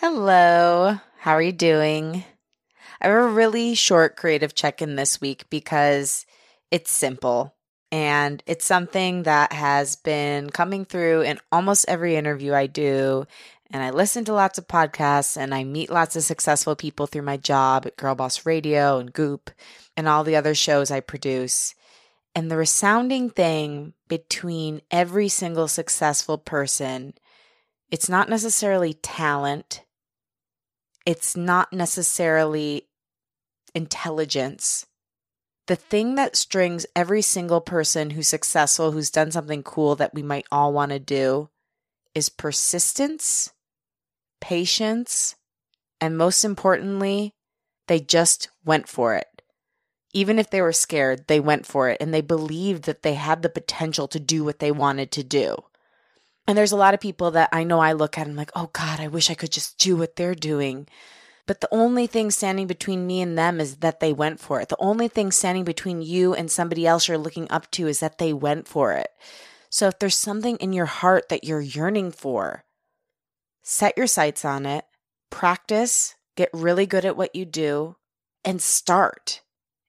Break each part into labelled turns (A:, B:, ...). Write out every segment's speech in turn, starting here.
A: Hello, how are you doing? I have a really short creative check in this week because it's simple and it's something that has been coming through in almost every interview I do. And I listen to lots of podcasts and I meet lots of successful people through my job at Girl Boss Radio and Goop and all the other shows I produce. And the resounding thing between every single successful person, it's not necessarily talent it's not necessarily intelligence. The thing that strings every single person who's successful, who's done something cool that we might all want to do, is persistence, patience, and most importantly, they just went for it. Even if they were scared, they went for it and they believed that they had the potential to do what they wanted to do. And there's a lot of people that I know I look at and I'm like, oh God, I wish I could just do what they're doing. But the only thing standing between me and them is that they went for it. The only thing standing between you and somebody else you're looking up to is that they went for it. So if there's something in your heart that you're yearning for, set your sights on it, practice, get really good at what you do, and start.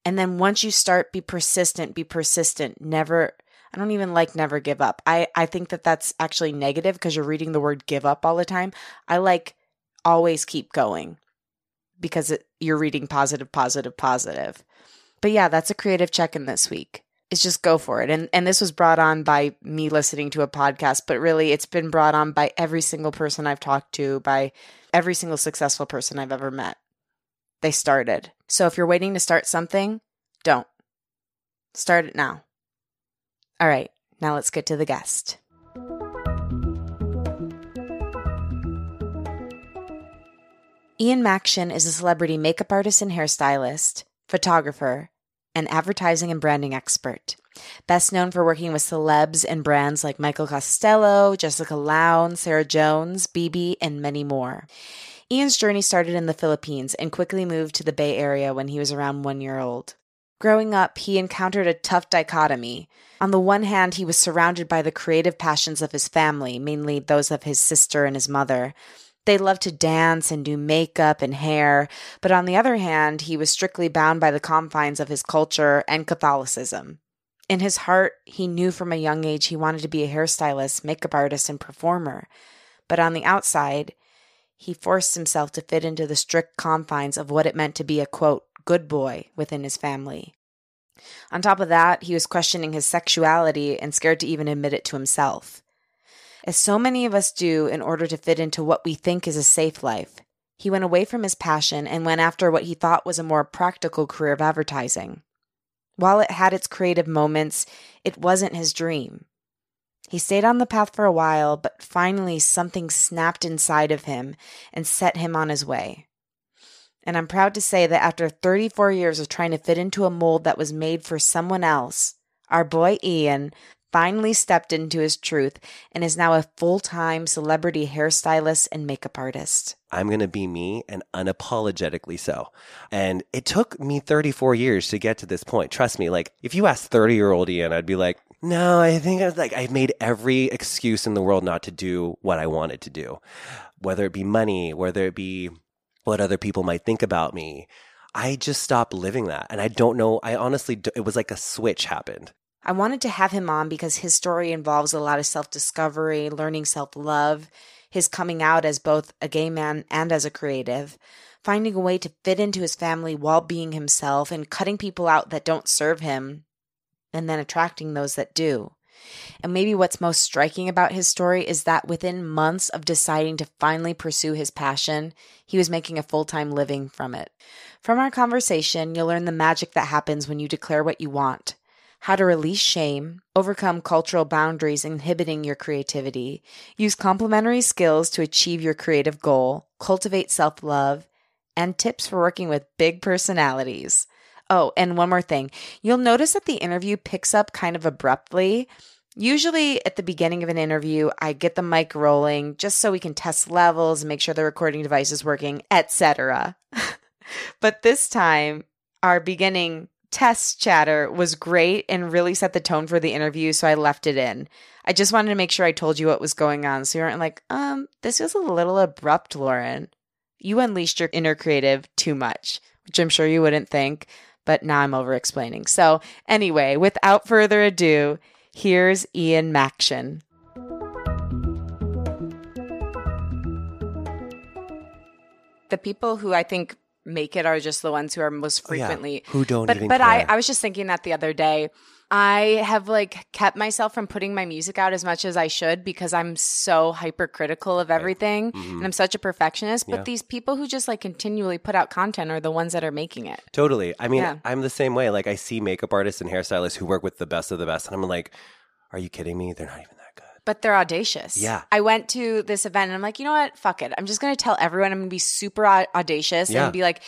A: And then once you start, be persistent, be persistent. Never I don't even like never give up. I, I think that that's actually negative because you're reading the word give up all the time. I like always keep going because it, you're reading positive, positive, positive. But yeah, that's a creative check in this week. Is just go for it. And and this was brought on by me listening to a podcast, but really it's been brought on by every single person I've talked to, by every single successful person I've ever met. They started. So if you're waiting to start something, don't. Start it now. All right, now let's get to the guest. Ian Maxion is a celebrity makeup artist and hairstylist, photographer, and advertising and branding expert. Best known for working with celebs and brands like Michael Costello, Jessica Lowndes, Sarah Jones, Bebe, and many more. Ian's journey started in the Philippines and quickly moved to the Bay Area when he was around one year old. Growing up, he encountered a tough dichotomy. On the one hand, he was surrounded by the creative passions of his family, mainly those of his sister and his mother. They loved to dance and do makeup and hair, but on the other hand, he was strictly bound by the confines of his culture and Catholicism. In his heart, he knew from a young age he wanted to be a hairstylist, makeup artist, and performer. But on the outside, he forced himself to fit into the strict confines of what it meant to be a quote, good boy within his family. On top of that, he was questioning his sexuality and scared to even admit it to himself. As so many of us do in order to fit into what we think is a safe life, he went away from his passion and went after what he thought was a more practical career of advertising. While it had its creative moments, it wasn't his dream. He stayed on the path for a while, but finally something snapped inside of him and set him on his way. And I'm proud to say that after 34 years of trying to fit into a mold that was made for someone else, our boy Ian finally stepped into his truth and is now a full time celebrity hairstylist and makeup artist.
B: I'm going to be me and unapologetically so. And it took me 34 years to get to this point. Trust me, like if you asked 30 year old Ian, I'd be like, no, I think I was like, I've made every excuse in the world not to do what I wanted to do, whether it be money, whether it be what other people might think about me. I just stopped living that. And I don't know. I honestly, it was like a switch happened.
A: I wanted to have him on because his story involves a lot of self discovery, learning self love, his coming out as both a gay man and as a creative. finding a way to fit into his family while being himself and cutting people out that don't serve him and then attracting those that do. And maybe what's most striking about his story is that within months of deciding to finally pursue his passion, he was making a full time living from it. From our conversation, you'll learn the magic that happens when you declare what you want, how to release shame, overcome cultural boundaries inhibiting your creativity, use complementary skills to achieve your creative goal, cultivate self love, and tips for working with big personalities. Oh, and one more thing. You'll notice that the interview picks up kind of abruptly. Usually at the beginning of an interview, I get the mic rolling just so we can test levels and make sure the recording device is working, etc. but this time, our beginning test chatter was great and really set the tone for the interview, so I left it in. I just wanted to make sure I told you what was going on so you weren't like, um, this was a little abrupt, Lauren. You unleashed your inner creative too much, which I'm sure you wouldn't think but now I'm over explaining. So, anyway, without further ado, here's Ian Maxion. The people who I think make it are just the ones who are most frequently
B: oh, yeah. who don't
A: but
B: even
A: but
B: care.
A: I, I was just thinking that the other day I have like kept myself from putting my music out as much as I should because I'm so hypercritical of everything
B: Mhm.
A: and I'm such a perfectionist. But
B: Yeah.
A: these people who just like continually put out content are the ones that are making it.
B: Totally. I mean,
A: Yeah.
B: I'm the same way. Like, I see makeup artists and hairstylists who work with the best of the best, and I'm like, are you kidding me? They're not even that good.
A: But they're audacious.
B: Yeah.
A: I went to this event and I'm like, you know what? Fuck it. I'm just going to tell everyone I'm going to be super au- audacious
B: Yeah.
A: and be like,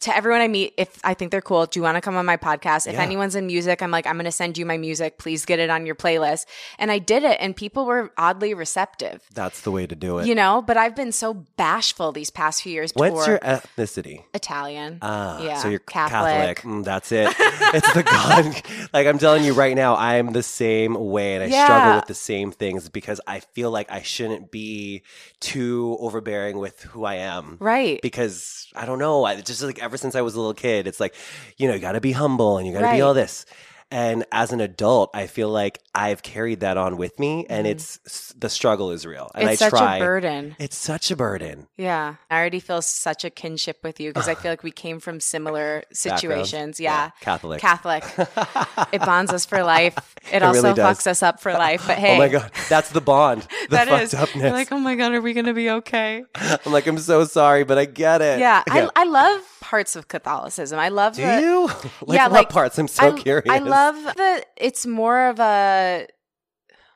A: to everyone I meet, if I think they're cool, do you want to come on my podcast? If
B: Yeah.
A: anyone's in music, I'm like, I'm going to send you my music. Please get it on your playlist. And I did it, and people were oddly receptive.
B: That's the way to do it.
A: You know, but I've been so bashful these past few years.
B: What's your ethnicity?
A: Italian?
B: Ah,
A: Yeah,
B: so you're
A: Catholic.
B: Catholic. Mm, that's it. it's the God. like I'm telling you right now, I'm the same way, and I
A: Yeah.
B: struggle with the same things because I feel like I shouldn't be too overbearing with who I am.
A: right.
B: Because I don't know, I just like ever since I was a little kid, it's like you know you got to be humble and you got to
A: Right.
B: be all this. And as an adult, I feel like I've carried that on with me, and
A: Mhm.
B: it's the struggle is real, and
A: it's
B: I
A: such
B: try.
A: a burden.
B: It's such a burden.
A: Yeah. I already feel such a kinship with you because I feel like we came from similar situations. Yeah.
B: Catholic.
A: Catholic. It bonds us for life. It,
B: It
A: also
B: really
A: fucks us up for life. But hey,
B: Oh my god, that's the bond. The
A: that
B: fucked
A: is.
B: upness.
A: Like, oh my god, are we gonna be okay?
B: I'm like, I'm so sorry, but I get it.
A: Yeah, I, I love parts of Catholicism. I love
B: Do
A: the.
B: you? like
A: Yeah,
B: what
A: like,
B: parts? I'm so
A: I,
B: curious.
A: I love that it's more of a.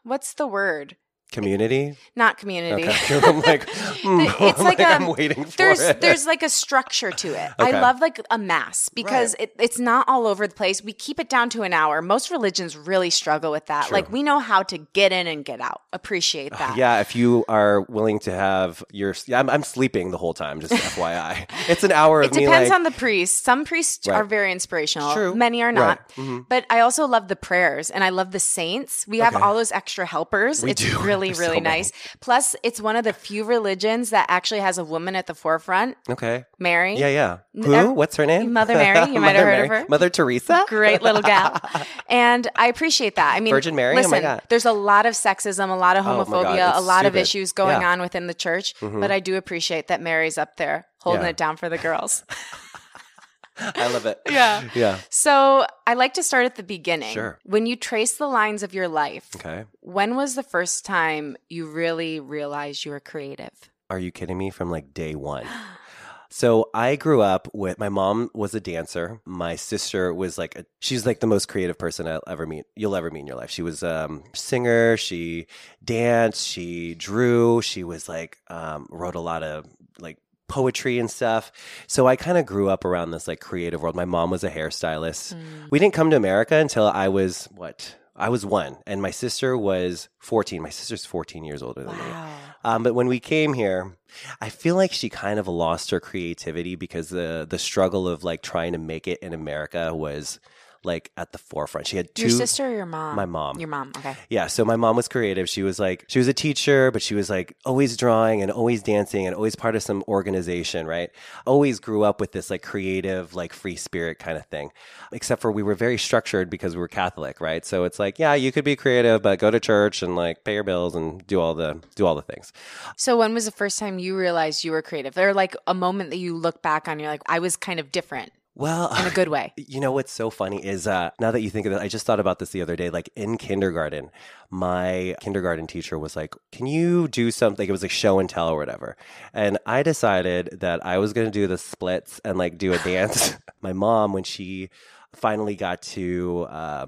A: What's the word?
B: Community.
A: Not community.
B: Okay. I'm like, hmm,
A: It's
B: I'm
A: like a-
B: I'm waiting for
A: there's
B: it.
A: there's like a structure to it.
B: Okay.
A: I love like a mass because it, it's not all over the place. We keep it down to an hour. Most religions really struggle with that.
B: True.
A: Like we know how to get in and get out. Appreciate that.
B: yeah, if you are willing to have your, yeah, I'm, I'm sleeping the whole time. Just FYI, it's an hour of
A: It depends
B: like,
A: on the priest. Some priests
B: Right.
A: are very inspirational.
B: True.
A: Many are not.
B: Right. Mhm.
A: But I also love the prayers and I love the saints. We have all those extra helpers.
B: We
A: it's
B: do.
A: really, Really
B: many.
A: nice. Plus, it's one of the few religions that actually has a woman at the forefront,
B: Okay.
A: Mary.
B: Yeah, yeah. Who?
A: ev-
B: What's her name?
A: Mother Mary. You might have heard of her.
B: Mother Teresa.
A: Great little gal. And I appreciate that. I mean,
B: Virgin Mary? Oh my
A: Listen,
B: God.
A: there's a lot of sexism, a lot of
B: Oh
A: homophobia, a
B: it's
A: lot of issues going
B: Yeah.
A: on within the church.
B: Mhm.
A: But I do appreciate that Mary's up there holding
B: Yeah.
A: it down for the girls.
B: I love it.
A: Yeah.
B: Yeah.
A: So I like to start at the beginning.
B: Sure.
A: When you trace the lines of your life,
B: Okay.
A: when was the first time you really realized you were creative?
B: Are you kidding me? From like day one. So I grew up with my mom was a dancer. My sister was like a, she's like the most creative person I'll ever meet. You'll ever meet in your life. She was um singer. She danced. She drew. She was like um, wrote a lot of poetry and stuff. So I kind of grew up around this like creative world. My mom was a hairstylist. We didn't come to America until I was what? I was one, and my sister was 14. My sister's 14 years older than me. Um, but when we came here, I feel like she kind of lost her creativity because the the struggle of like trying to make it in America was like at the forefront. She had two.
A: Your sister or your mom?
B: My mom.
A: Your mom. Okay.
B: Yeah, so my mom was creative. She was like, she was a teacher, but she was like always drawing and always dancing and always part of some organization, right? Always grew up with this like creative, like free spirit kind of thing. Except for we were very structured because we were Catholic, right? So it's like, yeah, you could be creative, but go to church and like pay your bills and do all the do all the things.
A: So when was the first time you realized you were creative? Or like a moment that you look back on, you're like, I was kind of different
B: Well,
A: in a good way.
B: You know what's so funny is uh, now that you think of it, I just thought about this the other day. Like in kindergarten, my kindergarten teacher was like, Can you do something? It was like show and tell or whatever. And I decided that I was going to do the splits and like do a dance. my mom, when she finally got to. Uh,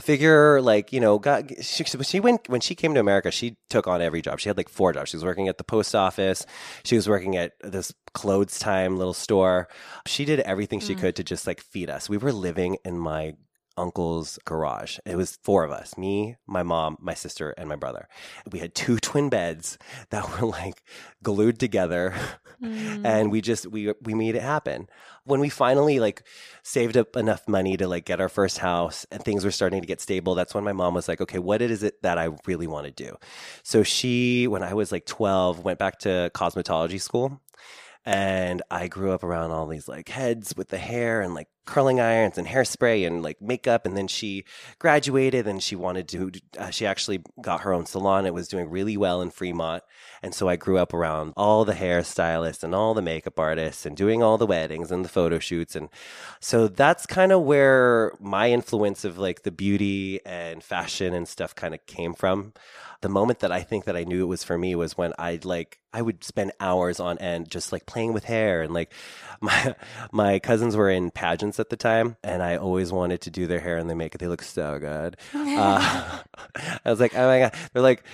B: figure like you know got she, she went when she came to america she took on every job. She had like four jobs. She was working at the post office. She was working at this clothes time little store. She did everything she
A: Mm.
B: could to just like feed us. We were living in my uncle's garage. It was four of us me my mom my sister and my brother. We had two twin beds that were like glued together
A: Mm.
B: and we just we we made it happen. When we finally like saved up enough money to like get our first house and things were starting to get stable that's when my mom was like okay what is it that i really want to do? So she when i was like 12 went back to cosmetology school and i grew up around all these like heads with the hair and like curling irons and hairspray and like makeup and then she graduated and she wanted to uh, she actually got her own salon it was doing really well in fremont and so I grew up around all the hairstylists and all the makeup artists and doing all the weddings and the photo shoots. And so that's kind of where my influence of like the beauty and fashion and stuff kind of came from. The moment that I think that I knew it was for me was when I'd like I would spend hours on end just like playing with hair and like my my cousins were in pageants at the time and I always wanted to do their hair and they make it they look so good. Uh, I was like, oh my god! They're like,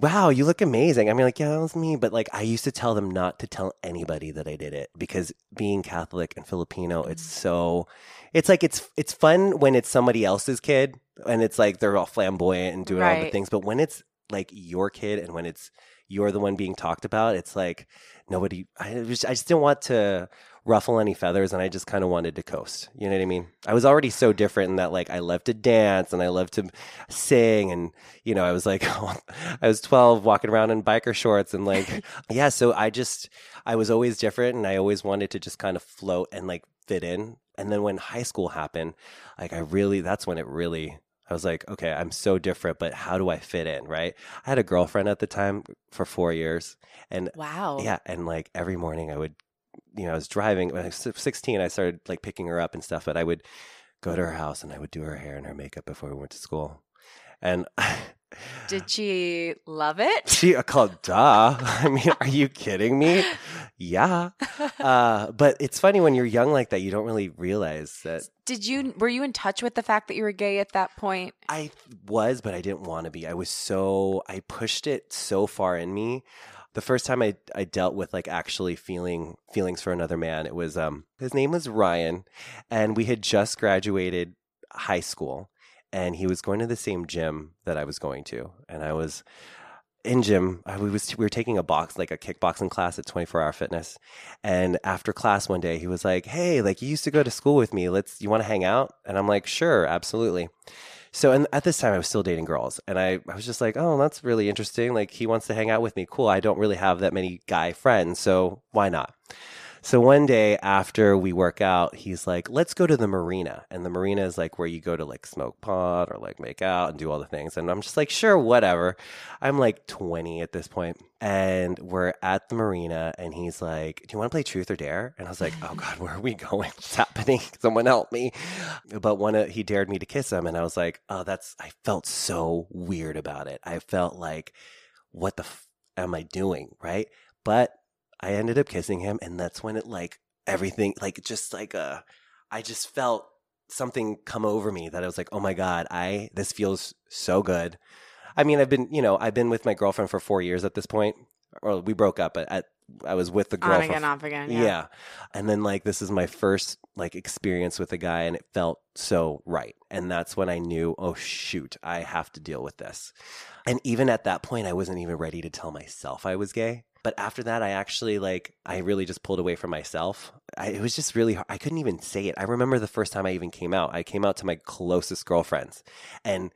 B: wow, you look amazing. I mean, like, yeah, that was me. But like, I used to tell them not to tell anybody that I did it because being Catholic and Filipino, it's so, it's like it's it's fun when it's somebody else's kid and it's like they're all flamboyant and doing all the things. But when it's like your kid and when it's you're the one being talked about, it's like nobody. I just I just didn't want to ruffle any feathers and I just kind of wanted to coast. You know what I mean? I was already so different in that like I love to dance and I love to sing and you know, I was like I was 12 walking around in biker shorts and like yeah, so I just I was always different and I always wanted to just kind of float and like fit in. And then when high school happened, like I really that's when it really I was like, okay, I'm so different, but how do I fit in, right? I had a girlfriend at the time for 4 years and
A: Wow.
B: yeah, and like every morning I would, you know, I was driving. When I was 16, I started like picking her up and stuff, but I would go to her house and I would do her hair and her makeup before we went to school. And
A: Did she love it?
B: she uh, called, duh. I mean, are you kidding me? Yeah. Uh, but it's funny when you're young like that, you don't really realize that
A: Did you were you in touch with the fact that you were gay at that point?
B: I was, but I didn't want to be. I was so I pushed it so far in me. The first time I, I dealt with like actually feeling feelings for another man, it was um his name was Ryan, and we had just graduated high school, and he was going to the same gym that I was going to, and I was in gym. We was we were taking a box like a kickboxing class at Twenty Four Hour Fitness, and after class one day, he was like, "Hey, like you used to go to school with me. Let's you want to hang out?" And I'm like, "Sure, absolutely." So, and at this time, I was still dating girls, and I, I was just like, "Oh, that's really interesting. Like he wants to hang out with me. Cool. I don't really have that many guy friends, so why not?" So one day after we work out, he's like, "Let's go to the marina." And the marina is like where you go to like smoke pot or like make out and do all the things. And I'm just like, "Sure, whatever." I'm like 20 at this point, and we're at the marina, and he's like, "Do you want to play truth or dare?" And I was like, "Oh God, where are we going? What's happening? Someone help me!" But one, of- he dared me to kiss him, and I was like, "Oh, that's." I felt so weird about it. I felt like, "What the f- am I doing?" Right? But I ended up kissing him, and that's when it like everything, like just like a, I just felt something come over me that I was like, oh my god, I this feels so good. I mean, I've been, you know, I've been with my girlfriend for four years at this point, or we broke up. But at, I was with the girl
A: On
B: for
A: again, off again.
B: yeah.
A: Yeah.
B: And then like this is my first like experience with a guy and it felt so right. And that's when I knew, oh shoot, I have to deal with this. And even at that point I wasn't even ready to tell myself I was gay. But after that, I actually like, I really just pulled away from myself. I, it was just really hard. I couldn't even say it. I remember the first time I even came out, I came out to my closest girlfriends and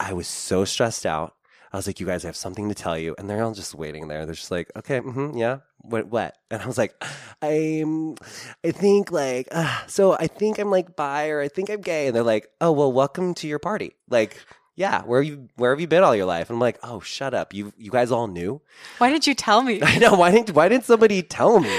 B: I was so stressed out. I was like, you guys I have something to tell you. And they're all just waiting there. They're just like, okay, mm-hmm, yeah, what, what? And I was like, I'm, I think like, uh, so I think I'm like bi or I think I'm gay. And they're like, oh, well, welcome to your party. Like, yeah, where have you where have you been all your life? And I'm like, oh, shut up. You you guys all knew.
A: Why didn't you tell me?
B: I know. Why didn't Why didn't somebody tell me?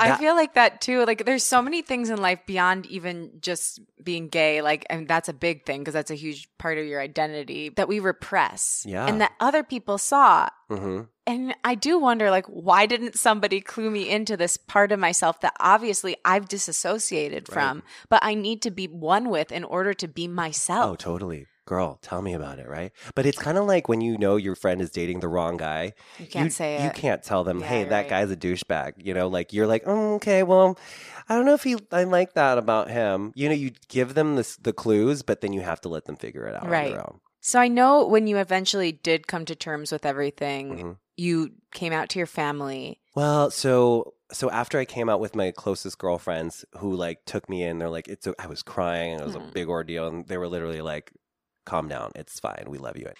A: I feel like that too. Like there's so many things in life beyond even just being gay. Like, and that's a big thing because that's a huge part of your identity that we repress.
B: Yeah.
A: And that other people saw.
B: hmm
A: And I do wonder, like, why didn't somebody clue me into this part of myself that obviously I've disassociated
B: Right.
A: from, but I need to be one with in order to be myself?
B: Oh, totally. Girl, tell me about it, right? But it's kind of like when you know your friend is dating the wrong guy.
A: you can't say it.
B: You can't tell them,
A: Yeah,
B: hey, that
A: right.
B: guy's a douchebag. You know, like you're like, oh, okay, well, I don't know if he, I like that about him. You know, you give them the, the clues, but then you have to let them figure it out on
A: Right.
B: their own.
A: So I know when you eventually did come to terms with everything,
B: Mhm.
A: you came out to your family.
B: Well, so so after I came out with my closest girlfriends who like took me in, they're like, it's a, I was crying, it was a
A: Hmm.
B: big ordeal, and they were literally like, calm down, it's fine, we love you.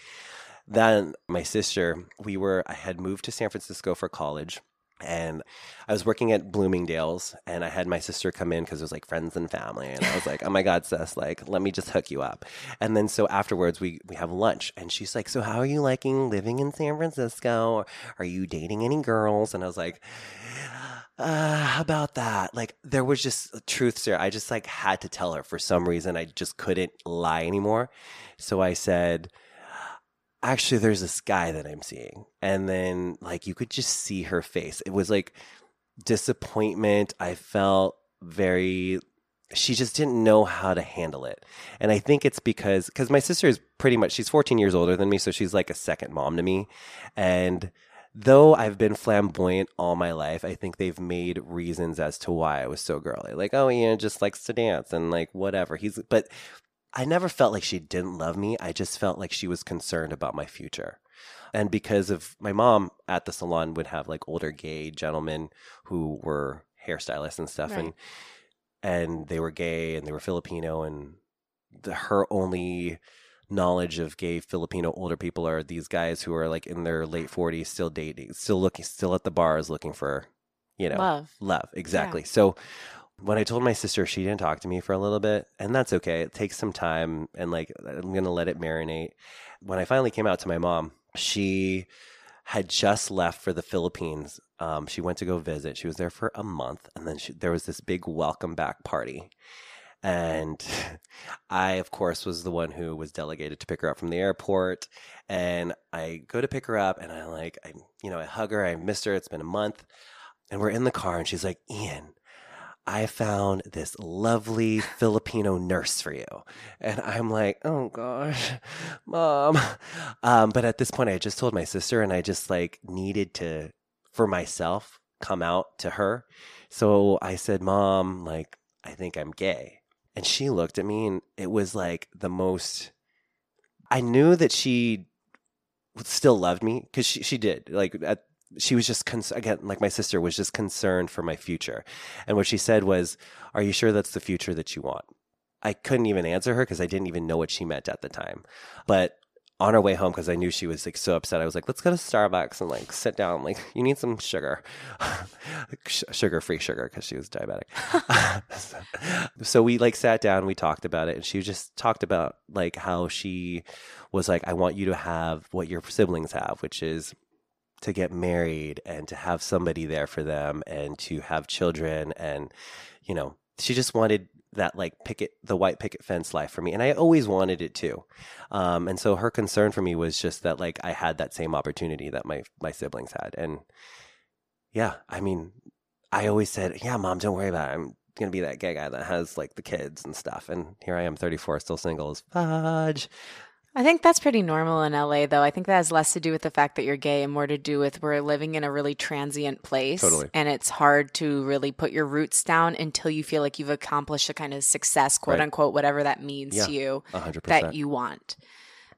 B: Then my sister, we were, I had moved to San Francisco for college. And I was working at Bloomingdale's, and I had my sister come in because it was like friends and family. And I was like, "Oh my God, sis! Like, let me just hook you up." And then so afterwards, we we have lunch, and she's like, "So how are you liking living in San Francisco? Are you dating any girls?" And I was like, uh, about that? Like, there was just truth there. I just like had to tell her for some reason. I just couldn't lie anymore. So I said, actually, there's this guy that I'm seeing. And then, like, you could just see her face. It was like disappointment. I felt very, she just didn't know how to handle it. And I think it's because, because my sister is pretty much, she's 14 years older than me. So she's like a second mom to me. And, though I've been flamboyant all my life, I think they've made reasons as to why I was so girly. Like, oh, Ian just likes to dance and like whatever. He's, but I never felt like she didn't love me. I just felt like she was concerned about my future. And because of my mom at the salon would have like older gay gentlemen who were hairstylists and stuff, and and they were gay and they were Filipino, and the, her only knowledge of gay Filipino older people are these guys who are like in their late 40s, still dating, still looking, still at the bars looking for, you know,
A: Love.
B: love. Exactly. So when I told my sister, she didn't talk to me for a little bit, and that's okay. It takes some time, and like I'm gonna let it marinate. When I finally came out to my mom, she had just left for the Philippines. Um, she went to go visit. She was there for a month, and then she, there was this big welcome back party. And I, of course, was the one who was delegated to pick her up from the airport. And I go to pick her up, and I like, I, you know, I hug her. I missed her. It's been a month, and we're in the car, and she's like, "Ian, I found this lovely Filipino nurse for you," and I'm like, "Oh gosh, mom." Um, but at this point, I just told my sister, and I just like needed to, for myself, come out to her. So I said, "Mom, like, I think I'm gay." And she looked at me and it was like the most I knew that she still loved me because she, she did. Like at, she was just cons- again like my sister was just concerned for my future. And what she said was, "Are you sure that's the future that you want?" I couldn't even answer her because I didn't even know what she meant at the time. But on our way home, because I knew she was like so upset, I was like, "Let's go to Starbucks and like sit down. Like, you need some sugar, sugar free sugar, because she was diabetic." so we like sat down, we talked about it, and she just talked about like how she was like, "I want you to have what your siblings have, which is." To get married and to have somebody there for them and to have children and you know she just wanted that like picket the white picket fence life for me and i always wanted it too um, and so her concern for me was just that like i had that same opportunity that my my siblings had. And yeah i mean i always said yeah mom don't worry about it. I'm gonna be that gay guy that has like the kids and stuff. And here i am 34 still single as fudge
A: I think that's pretty normal in LA, though. I think that has less to do with the fact that you're gay and more to do with we're living in a really transient place.
B: Totally.
A: And it's hard to really put your roots down until you feel like you've accomplished a kind of success, quote
B: Right.
A: unquote, whatever that means
B: Yeah.
A: to you,
B: 100%
A: that you want.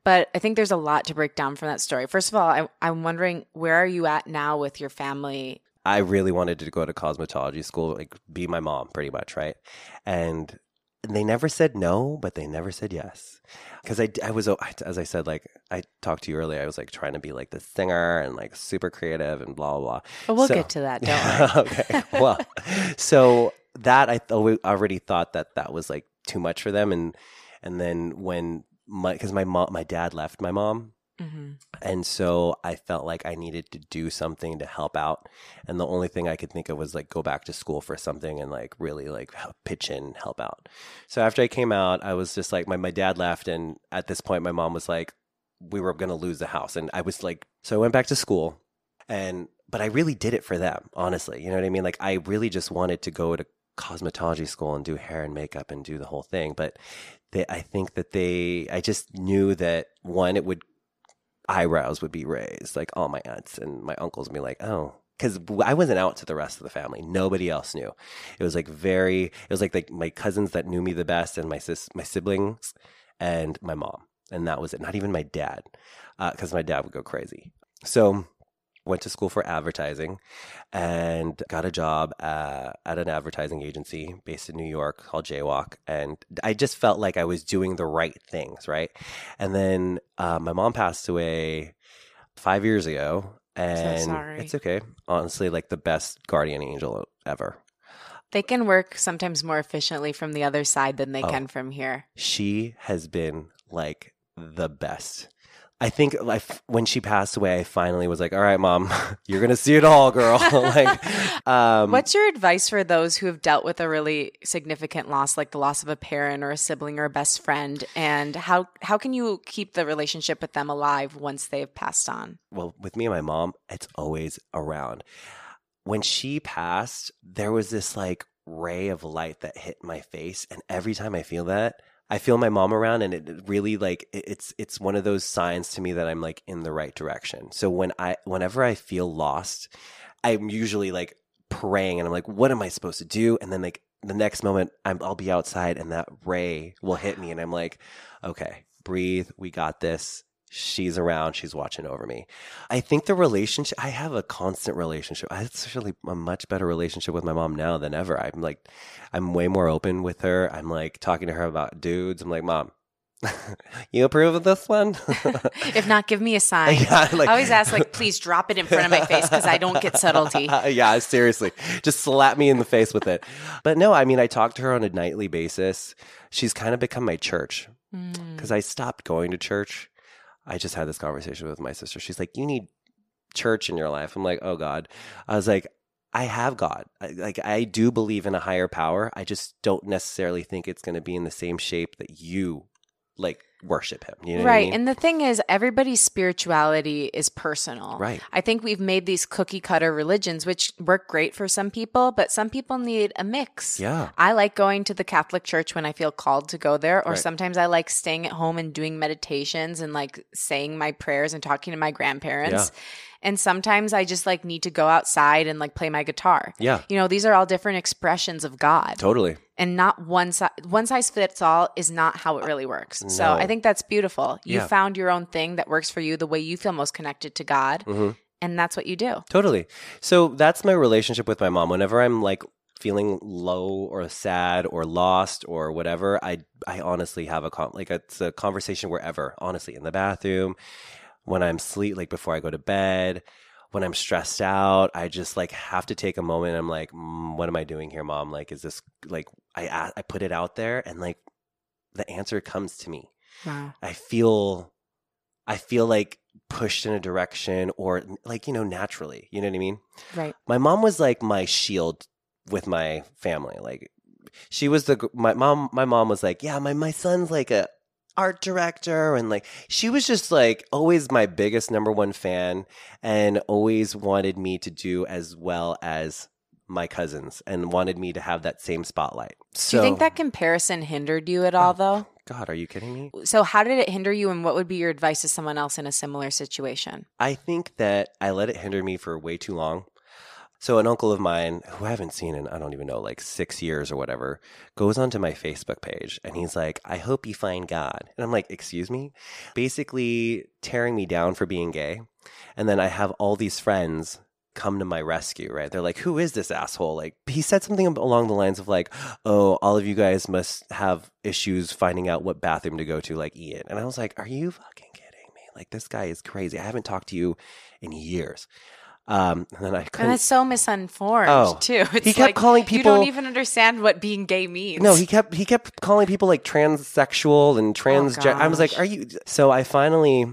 A: But I think there's a lot to break down from that story. First of all, I, I'm wondering where are you at now with your family?
B: I really wanted to go to cosmetology school, like be my mom, pretty much, right? And they never said no, but they never said yes. Because I, I was, as I said, like I talked to you earlier, I was like trying to be like the singer and like super creative and blah, blah, blah.
A: But we'll
B: So-
A: get to that. Don't
B: okay. Well, so that I th- already thought that that was like too much for them, and and then when my because my mom, my dad left my mom,
A: hmm
B: and so I felt like I needed to do something to help out, and the only thing I could think of was like go back to school for something and like really like pitch in, help out. So after I came out, I was just like my my dad left, and at this point, my mom was like, we were gonna lose the house, and I was like, so I went back to school, and but I really did it for them, honestly. You know what I mean? Like I really just wanted to go to cosmetology school and do hair and makeup and do the whole thing, but they, I think that they, I just knew that one, it would eyebrows would be raised, like all my aunts and my uncles would be like, oh. Because I wasn't out to the rest of the family. Nobody else knew. It was like very. It was like, like my cousins that knew me the best, and my sis, my siblings, and my mom, and that was it. Not even my dad, uh, because my dad would go crazy. So went to school for advertising and got a job uh, at an advertising agency based in New York called Jaywalk. And I just felt like I was doing the right things, right? And then uh, my mom passed away five years ago. And
A: sorry.
B: it's okay. Honestly, like the best guardian angel ever.
A: They can work sometimes more efficiently from the other side than they
B: Oh.
A: can from here.
B: She has been like the best. I think like when she passed away, I finally was like, "All right, mom, you're gonna see it all, girl." like, um,
A: What's your advice for those who have dealt with a really significant loss, like the loss of a parent or a sibling or a best friend? And how how can you keep the relationship with them alive once they've passed on?
B: well, with me and my mom, it's always around. When she passed, there was this like ray of light that hit my face, and every time I feel that, I feel my mom around, and it really like it's it's one of those signs to me that I'm like in the right direction. So when I whenever I feel lost, I'm usually like praying, and I'm like, what am I supposed to do? And then like the next moment, I'm I'll be outside, and that ray will hit me, and I'm like, okay, breathe, we got this. She's around. She's watching over me. I think the relationship, I have a constant relationship. I have actually a much better relationship with my mom now than ever. I'm like, I'm way more open with her. I'm like talking to her about dudes. I'm like, Mom, you approve of this one?
A: If not, give me a sign.
B: Yeah, like-
A: I always ask, like, please drop it in front of my face because I don't get subtlety.
B: yeah, seriously. Just slap me in the face with it. But no, I mean, I talk to her on a nightly basis. She's kind of become my church
A: Mm.
B: because I stopped going to church. I just had this conversation with my sister. She's like, "You need church in your life." I'm like, "Oh God." I was like, "I have God. I, like I do believe in a higher power. I just don't necessarily think it's going to be in the same shape that you like worship Him." You know what I
A: right.
B: mean?
A: And the thing is, everybody's spirituality is personal.
B: right.
A: I think we've made these cookie cutter religions, which work great for some people, but some people need a mix.
B: Yeah.
A: I like going to the Catholic Church when I feel called to go there, or
B: Right.
A: sometimes I like staying at home and doing meditations and like saying my prayers and talking to my grandparents. Yeah. And sometimes I just like need to go outside and like play my guitar.
B: Yeah.
A: You know, these are all different expressions of God
B: Totally.
A: and not one size one size fits all is not how it really works. So
B: No.
A: I think that's beautiful. You
B: Yeah.
A: found your own thing that works for you the way you feel most connected to God,
B: Mhm.
A: and that's what you do.
B: Totally. So that's my relationship with my mom. Whenever I'm like feeling low or sad or lost or whatever, I I honestly have a con- like it's a conversation wherever, honestly, in the bathroom, when I'm sleep like before I go to bed, when I'm stressed out, I just like have to take a moment. I'm like, mm, what am I doing here, mom? Like, is this like I I put it out there and like the answer comes to me.
A: Wow.
B: I feel I feel like pushed in a direction or like you know naturally you know what i mean
A: Right.
B: my mom was like my shield with my family like she was the my mom my mom was like yeah my my son's like a art director and like she was just like always my biggest number one fan and always wanted me to do as well as my cousins and wanted me to have that same spotlight so
A: Do you think that comparison hindered you at oh, all, though?
B: God are you kidding me
A: So, how did it hinder you, and what would be your advice to someone else in a similar situation?
B: I think that I let it hinder me for way too long. So an uncle of mine who I haven't seen in I don't even know like 6 years or whatever goes onto my Facebook page and he's like, "I hope you find God." And I'm like, "Excuse me?" Basically tearing me down for being gay. And then I have all these friends come to my rescue, right? They're like, "Who is this asshole?" Like he said something along the lines of like, "Oh, all of you guys must have issues finding out what bathroom to go to like Ian." And I was like, "Are you fucking kidding me? Like this guy is crazy. I haven't talked to you in years." Um, and then I
A: And
B: couldn't.
A: that's so misinformed
B: Oh.
A: too. It's
B: He kept
A: like,
B: calling people.
A: You don't even understand what being gay means.
B: No, he kept he kept calling people like transsexual and transgender. I was like, "Are you?" So I finally,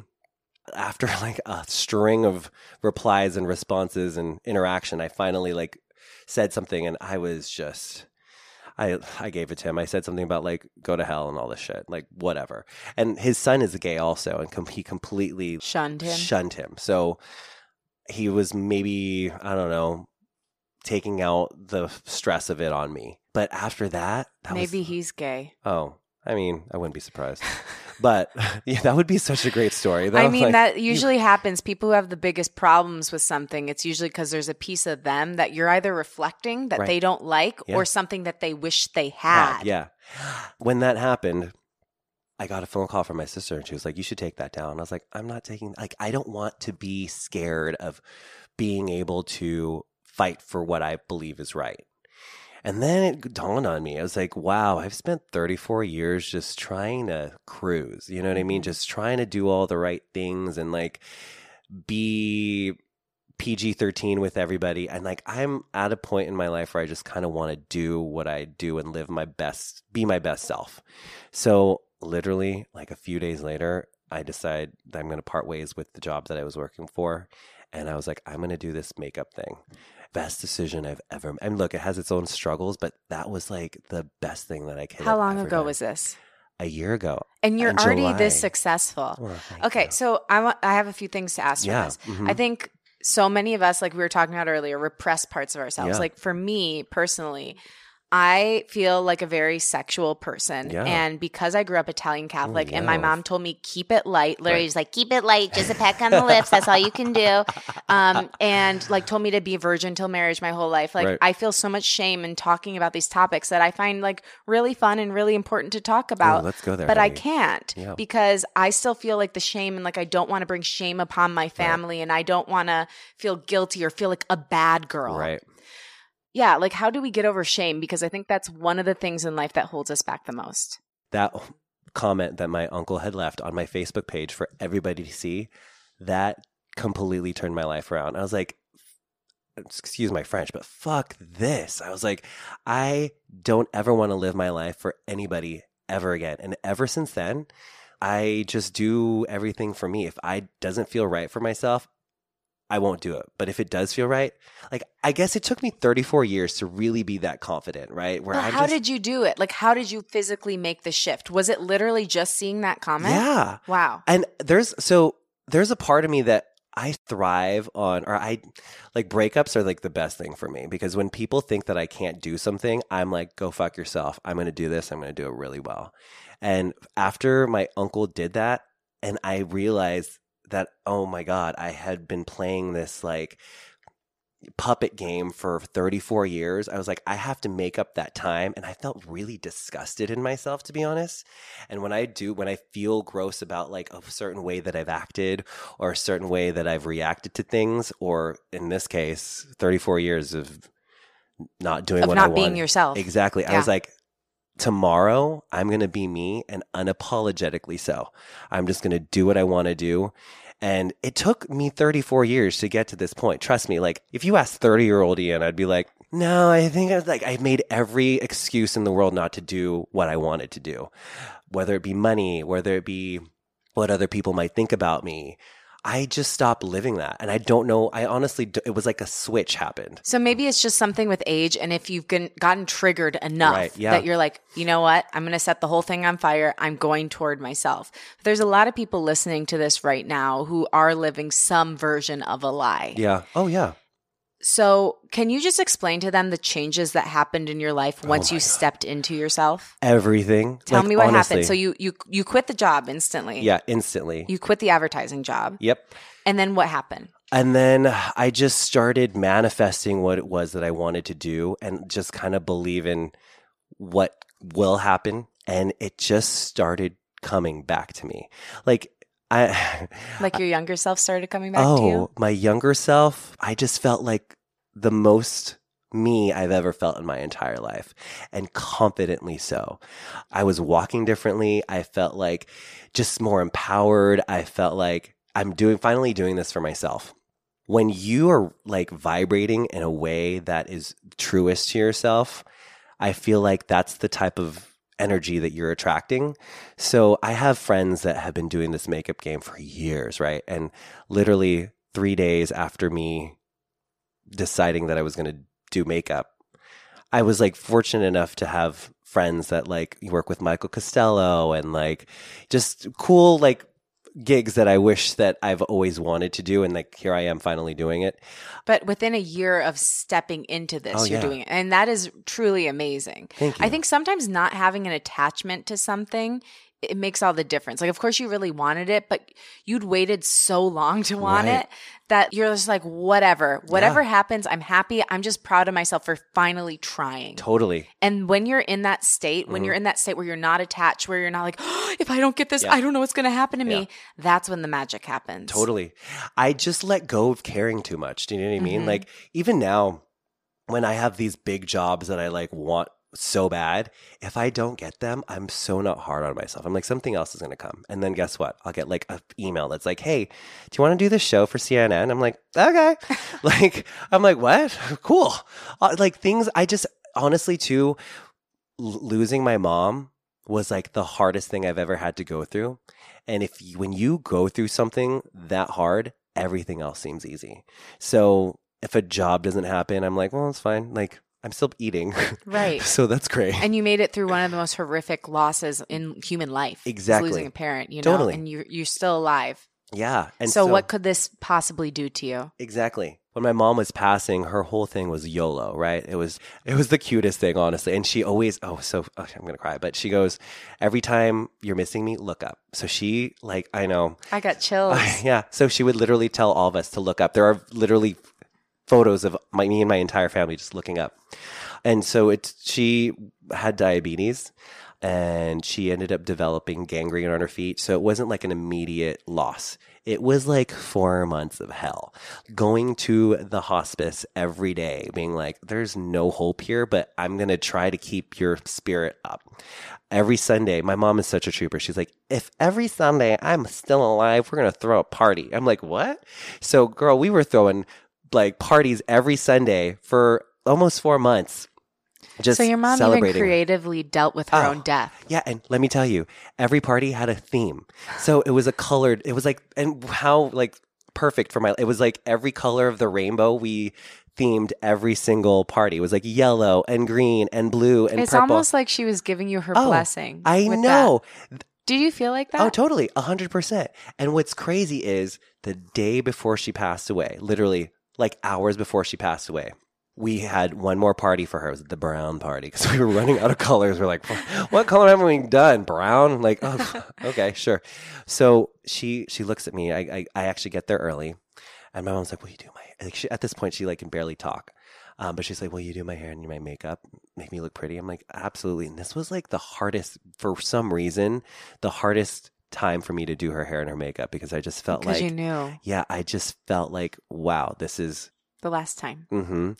B: after like a string of replies and responses and interaction, I finally like said something, and I was just. I I gave it to him. I said something about like go to hell and all this shit, like whatever. And his son is gay also, and com- he completely
A: shunned him.
B: shunned him. So he was maybe, I don't know, taking out the stress of it on me. But after that, that
A: Maybe
B: was,
A: he's gay.
B: oh, I mean, I wouldn't be surprised. but yeah, that would be such a great story. Though.
A: I mean,
B: Like,
A: that usually happens. People who have the biggest problems with something, it's usually because there's a piece of them that you're either reflecting that
B: Right.
A: they don't like
B: Yeah.
A: or something that they wish they
B: had,
A: had.
B: yeah. When that happened, I got a phone call from my sister and she was like, You should take that down. I was like, I'm not taking like I don't want to be scared of being able to fight for what I believe is right. And then it dawned on me. I was like, wow, I've spent 34 years just trying to cruise. You know what I mean?
A: Mhm.
B: Just trying to do all the right things and like be PG 13 with everybody. And like, I'm at a point in my life where I just kind of want to do what I do and live my best, be my best self. So, literally, like a few days later, I decide that I'm going to part ways with the job that I was working for. And I was like, I'm going to do this makeup thing. Best decision I've ever. Made and look, it has its own struggles, but that was like the best thing that I could.
A: How long ago
B: done.
A: was this?
B: A year ago.
A: And you're already
B: July.
A: this successful.
B: Thank
A: Okay,
B: you.
A: so I want I have a few things to ask
B: yeah.
A: this.
B: mhm.
A: I think so many of us, like we were talking about earlier, repress parts of ourselves.
B: Yeah.
A: Like for me personally, I feel like a very sexual person.
B: Yeah.
A: And because I grew up Italian Catholic and my mom told me keep it light, literally
B: Right.
A: like keep it light, just a peck on the lips, that's all you can do. Um, and like told me to be a virgin till marriage my whole life. Like
B: Right.
A: I feel so much shame in talking about these topics that I find like really fun and really important to talk
B: Oh,
A: about
B: let's go there.
A: but I can't
B: Yeah.
A: because I still feel like the shame and like I don't want to bring shame upon my family and I don't want to feel guilty or feel like a bad girl.
B: Right.
A: Yeah, like how do we get over shame because I think that's one of the things in life that holds us back the most.
B: that comment that my uncle had left on my Facebook page for everybody to see, that completely turned my life around. I was like, excuse my French, but fuck this. I was like, I don't ever want to live my life for anybody ever again. And ever since then, I just do everything for me. If I doesn't feel right for myself, I won't do it. But if it does feel right, like I guess it took me 34 years to really be that confident, right? Where
A: how
B: just,
A: did you do it? Like how did you physically make the shift? Was it literally just seeing that comment?
B: Yeah.
A: Wow.
B: And there's so there's a part of me that I thrive on or I like breakups are like the best thing for me because when people think that I can't do something, I'm like go fuck yourself. I'm going to do this. I'm going to do it really well. And after my uncle did that and I realized that oh my god, I had been playing this like puppet game for 34 years. I was like I have to make up that time and I felt really disgusted in myself to be honest. And when I do, when I feel gross about like a certain way that I've acted or a certain way that I've reacted to things, or in this case, 34 years of not doing
A: Of
B: what I
A: not
B: want.
A: being yourself.
B: Exactly. I was like, tomorrow I'm going to be me and unapologetically so. I'm just going to do what I want to do. And it took me 34 years to get to this point. Trust me, like if you asked 30 year old Ian, I'd be like, no, I think I was like, I made every excuse in the world not to do what I wanted to do, whether it be money, whether it be what other people might think about me. I just stopped living that. And I don't know. I honestly, it was like a switch happened.
A: So maybe it's just something with age, and if you've gotten, gotten triggered enough
B: Right, yeah.
A: that you're like, you know what, I'm going to set the whole thing on fire. I'm going toward myself. There's a lot of people listening to this right now who are living some version of a lie.
B: Yeah. Oh, yeah.
A: So can you just explain to them the changes that happened in your life oh once
B: Oh
A: you
B: God.
A: stepped into yourself?
B: Everything.
A: Tell
B: Like,
A: me what
B: honestly.
A: happened. So you you you quit the job instantly.
B: Yeah, instantly.
A: You quit the advertising job,
B: yep.
A: and then what happened?
B: And then I just started manifesting what it was that I wanted to do and just kind of believe in what will happen. And it just started coming back to me. Like, I,
A: Like your younger self started coming back to
B: oh,
A: you?
B: my younger self, I just felt like the most me I've ever felt in my entire life and confidently so. I was walking differently. I felt like just more empowered. I felt like I'm doing finally doing this for myself. When you are like vibrating in a way that is truest to yourself, I feel like that's the type of energy that you're attracting. So I have friends that have been doing this makeup game for years, right? And literally 3 days after me deciding that I was going to do makeup, I was like fortunate enough to have friends that like work with Michael Costello and like just cool like gigs that I wish that I've always wanted to do and like here I am finally doing it.
A: But within a year of stepping into this,
B: Oh,
A: you're
B: yeah.
A: doing it. And that is truly amazing. I think sometimes not having an attachment to something it makes all the difference. Like, of course, you really wanted it, but you'd waited so long to want
B: Right.
A: it that you're just like, whatever, whatever happens, I'm happy. I'm just proud of myself for finally trying.
B: totally.
A: And when you're in that state, when
B: Mhm.
A: you're in that state where you're not attached, where you're not like, if I don't get this,
B: Yeah.
A: I don't know what's going to happen to
B: Yeah.
A: me, that's when the magic happens.
B: Totally. I just let go of caring too much. Do you know what I mean?
A: Mhm.
B: Like even now when I have these big jobs that I like want so bad, if I don't get them, I'm so not hard on myself. I'm like something else is going to come. And then guess what? I'll get like an email that's like, "Hey, do you want to do this show for CNN?" I'm like, "Okay." like I'm like, "What? Cool." Uh, like things I just honestly too l- losing my mom was like the hardest thing I've ever had to go through. And if you, when you go through something that hard, everything else seems easy. So if a job doesn't happen, I'm like, well, it's fine. Like I'm still eating.
A: Right.
B: so that's great.
A: And you made it through one of the most horrific losses in human life.
B: Exactly.
A: Losing a parent, you know,
B: Totally.
A: and you, you're still alive.
B: yeah. And
A: so, what could this possibly do to you?
B: Exactly. When my mom was passing, her whole thing was YOLO, right? It was it was the cutest thing, honestly. And she always oh so oh, I'm gonna cry, but she goes every time you're missing me, look up. So she like I know
A: I got chills.
B: yeah. So she would literally tell all of us to look up. There are literally photos of my me and my entire family just looking up. And so it's she had diabetes and she ended up developing gangrene on her feet. So it wasn't like an immediate loss. It was like four months of hell. Going to the hospice every day, being like, there's no hope here, but I'm going to try to keep your spirit up. Every Sunday, my mom is such a trooper. She's like, if every Sunday I'm still alive, we're going to throw a party. I'm like, what? So, girl, we were throwing like parties every Sunday for almost four months. Just
A: so your mom even creatively dealt with her
B: Oh.
A: own death.
B: Yeah, and let me tell you, every party had a theme. So it was a colored. It was like, and how like perfect for my. It was like every color of the rainbow. We themed every single party. It was like yellow and green and blue and
A: it's
B: purple.
A: almost like she was giving you her
B: Oh,
A: blessing.
B: I know.
A: that. Did you feel like that?
B: Oh, totally. A hundred percent. And what's crazy is the day before she passed away, literally like hours before she passed away, we had one more party for her. It was the brown party because we were running out of colors. We're like, what color haven't we done? Brown? Like, oh, okay, sure. So she she looks at me. I, I I actually get there early, and my mom's like, "Will you do my?" Like she, at this point, she like can barely talk. Um, but she's like, "Will you do my hair and my makeup? Make me look pretty?" I'm like, "Absolutely." And this was like the hardest for some reason, the hardest time for me to do her hair and her makeup because I just felt like,
A: you knew
B: yeah, I just felt like, wow, this is
A: the last time.
B: Mm-hmm.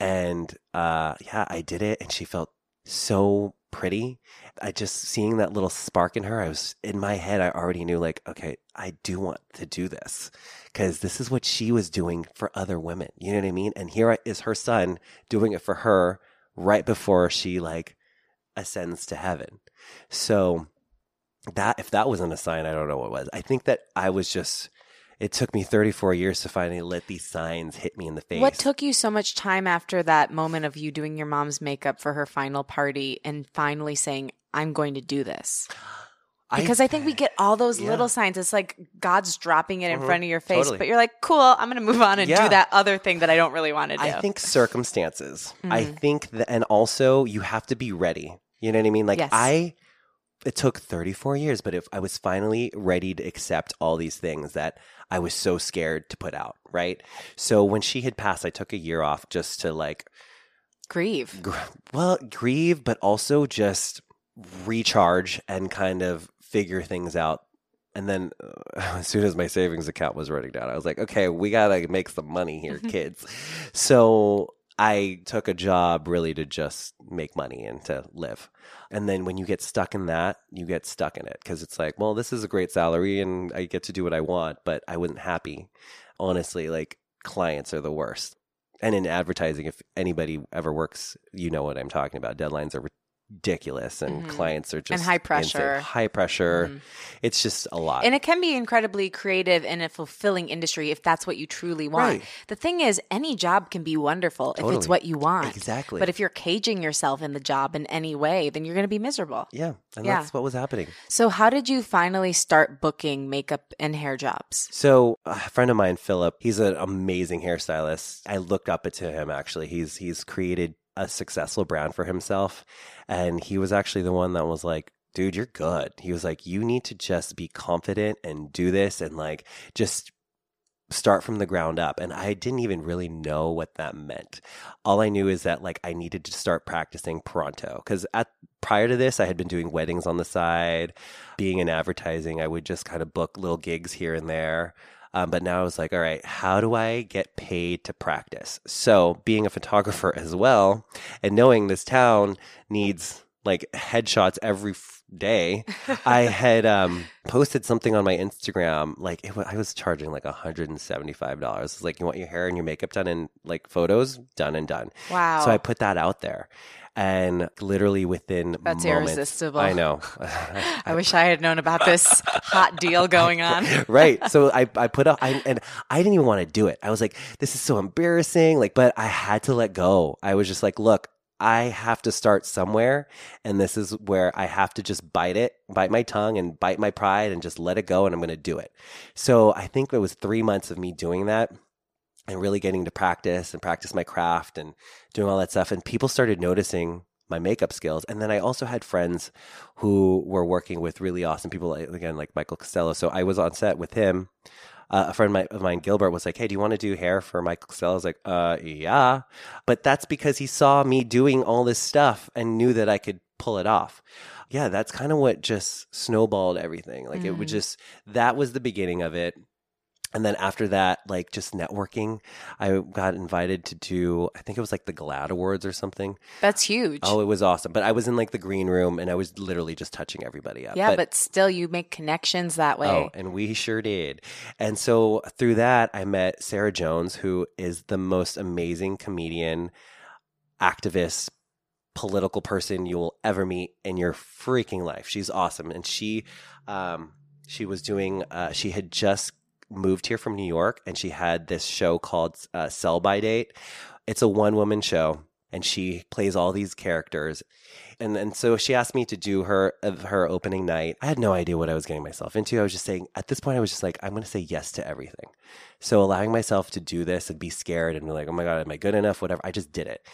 B: And uh, yeah, I did it, and she felt so pretty. I just seeing that little spark in her. I was in my head. I already knew, like, okay, I do want to do this because this is what she was doing for other women. You know what I mean? And here is her son doing it for her right before she like ascends to heaven. So that if that wasn't a sign, I don't know what was. I think that I was just. It took me 34 years to finally let these signs hit me in the face.
A: What took you so much time after that moment of you doing your mom's makeup for her final party and finally saying, I'm going to do this? Because I, think we get all those
B: Yeah.
A: little signs. It's like God's dropping it in
B: Mhm.
A: front of your face,
B: Totally.
A: but you're like, cool, I'm going to move on and
B: Yeah.
A: do that other thing that I don't really want to do.
B: I think circumstances. I
A: Mhm.
B: think that, and also you have to be ready. You know what I mean? Like
A: Yes.
B: I, it took 34 years, but if I was finally ready to accept all these things that I was so scared to put out, right? So when she had passed, I took a year off just to like,
A: Grieve.
B: gr- well, grieve, but also just recharge and kind of figure things out. And then uh, as soon as my savings account was running down, I was like, okay, we got to make some money here, kids. So I took a job really to just make money and to live. And then when you get stuck in that, you get stuck in it because it's like, well, this is a great salary and I get to do what I want, but I wasn't happy. Honestly, like clients are the worst. And in advertising, if anybody ever works, you know what I'm talking about. Deadlines are ridiculous and
A: Mhm.
B: clients are just and
A: high
B: insane.
A: pressure.
B: High pressure.
A: Mhm.
B: It's just a lot.
A: And it can be incredibly creative and a fulfilling industry if that's what you truly want.
B: Right.
A: The thing is, any job can be wonderful if it's what you want.
B: Exactly.
A: But if you're caging yourself in the job in any way, then you're going to be miserable.
B: yeah, and
A: Yeah.
B: that's what was happening.
A: So, how did you finally start booking makeup and hair jobs?
B: So a friend of mine, Philip, he's an amazing hairstylist. I looked up to him actually. He's he's created a successful brand for himself, and he was actually the one that was like, "Dude, you're good." He was like, "You need to just be confident and do this, and like just." Start from the ground up. And I didn't even really know what that meant. All I knew is that like I needed to start practicing pronto. Cause at prior to this, I had been doing weddings on the side, being in advertising. I would just kind of book little gigs here and there. Um, but now I was like, all right, how do I get paid to practice? So, being a photographer as well, and knowing this town needs like headshots every day, I had um, posted something on my Instagram. Like, it wa- I was charging like $175. It's like, you want your hair and your makeup done and like photos? Done and done.
A: Wow.
B: So, I put that out there. And literally within
A: That's
B: moments,
A: irresistible.
B: I know.
A: I wish I had known about this hot deal going on.
B: right. So I, I put up, I, and I didn't even want to do it. I was like, this is so embarrassing. Like, but I had to let go. I was just like, look, I have to start somewhere. And this is where I have to just bite it, bite my tongue and bite my pride and just let it go. And I'm going to do it. So I think it was three months of me doing that and really getting to practice and practice my craft and doing all that stuff. And people started noticing my makeup skills. And then I also had friends who were working with really awesome people, again, like Michael Costello. So I was on set with him. Uh, a friend of mine, of mine, Gilbert, was like, "Hey, do you want to do hair for Michael Costello?" I was like, "Uh, yeah," but that's because he saw me doing all this stuff and knew that I could pull it off. Yeah, that's kind of what just snowballed everything. Like it was
A: Mhm.
B: just that was the beginning of it. And then after that, like just networking, I got invited to do, I think it was like the GLAAD Awards or something.
A: That's huge.
B: Oh, it was awesome. But I was in like the green room and I was literally just touching everybody up.
A: yeah, but, still, you make connections that way.
B: Oh, and we sure did. And so through that, I met Sarah Jones, who is the most amazing comedian, activist, political person you will ever meet in your freaking life. She's awesome, and she, um, she was doing. Uh, she had just moved here from New York, and she had this show called uh, Sell/Buy/Date. It's a one woman show. And she plays all these characters, and and so she asked me to do her her opening night. I had no idea what I was getting myself into. I was just saying at this point, I was just like, I'm going to say yes to everything. So allowing myself to do this and be scared and be like, oh my god, am I good enough? Whatever. I just did it.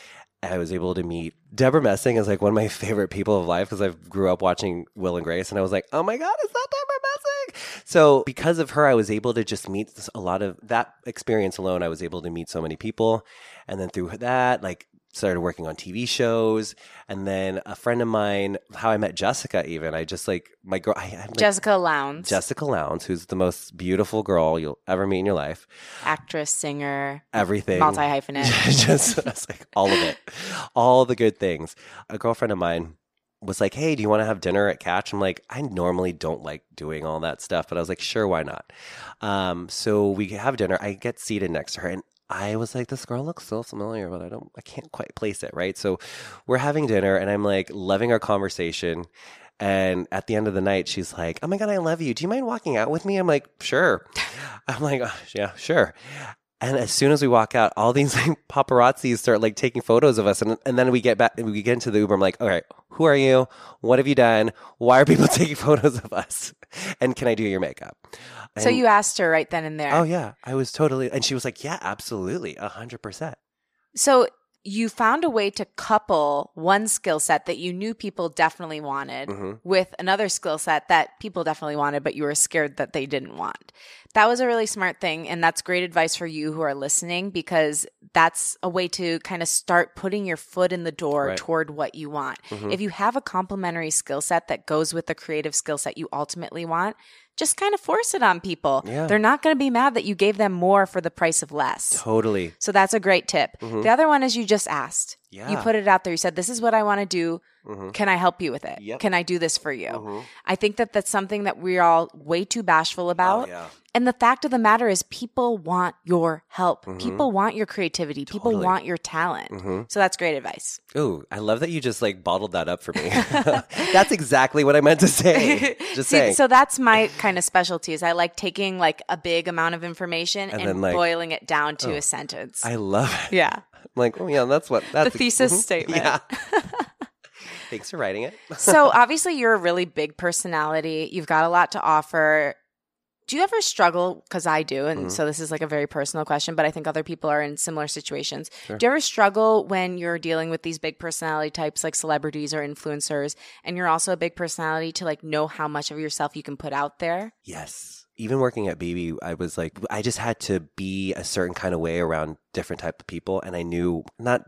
B: I was able to meet Debra Messing is like one of my favorite people of life because I grew up watching Will and Grace, and I was like, oh my god, is that Debra Messing? So because of her, I was able to just meet a lot of that experience alone. I was able to meet so many people, and then through that, like started working on TV shows, and then a friend of mine, how I met Jessica, even I just like my girl, I, like,
A: Jessica Lowndes,
B: Jessica Lowndes, who's the most beautiful girl you'll ever meet in your life.
A: actress, singer,
B: Everything,
A: multi hyphenate.
B: just like all of it, all the good things. A girlfriend of mine was like, "Hey, do you want to have dinner at Catch?" I'm like, I normally don't like doing all that stuff, but I was like, "Sure, why not?" Um, so we have dinner. I get seated next to her, and I was like, "This girl looks so familiar, but I don't, I can't quite place it." Right? So we're having dinner, and I'm like loving our conversation. And at the end of the night, she's like, "Oh my god, I love you. Do you mind walking out with me?" I'm like, "Sure." I'm like, oh, "Yeah, sure." And as soon as we walk out, all these like, paparazzis start like taking photos of us, and and then we get back, we get into the Uber. I'm like, "All right, who are you? What have you done? Why are people taking photos of us? And can I do your makeup?"
A: so you asked her right then and there.
B: Oh yeah, I was totally, and she was like, "Yeah, absolutely, a hundred percent."
A: So you found a way to couple one skill set that you knew people definitely wanted
B: hmm
A: with another skill set that people definitely wanted, but you were scared that they didn't want. That was a really smart thing. And that's great advice for you who are listening because that's a way to kind of start putting your foot in the door
B: Right.
A: toward what you want.
B: Mhm.
A: If you have a complementary skill set that goes with the creative skill set you ultimately want, just kind of force it on people.
B: Yeah.
A: They're not going to be mad that you gave them more for the price of less.
B: Totally.
A: So that's a great tip.
B: Mhm.
A: The other one is you just asked.
B: Yeah.
A: You put it out there. You said, This is what I want to do.
B: hmm
A: Can I help you with it?
B: Yep.
A: Can I do this for you?
B: Mhm.
A: I think that that's something that we're all way too bashful about.
B: Oh, yeah.
A: And the fact of the matter is, people want your help.
B: Mhm.
A: People want your creativity. People want your talent.
B: hmm
A: So that's great advice.
B: Ooh, I love that you just like bottled that up for me. That's exactly what I meant to say. Just
A: See,
B: saying.
A: So that's my kind of specialty is I like taking like a big amount of information
B: And
A: and,
B: then, like,
A: boiling it down to
B: oh,
A: a sentence.
B: I love it.
A: yeah.
B: I'm like, oh yeah, that's what that's the
A: thesis
B: mhm.
A: statement.
B: Yeah. Thanks for writing it.
A: so obviously you're a really big personality. You've got a lot to offer. Do you ever struggle? Because I do, and
B: Mhm.
A: so this is like a very personal question, but I think other people are in similar situations.
B: Sure.
A: Do you ever struggle when you're dealing with these big personality types like celebrities or influencers, and you're also a big personality to like know how much of yourself you can put out there?
B: Yes. Even working at Bebe, I was like, I just had to be a certain kind of way around different type of people, and I knew not.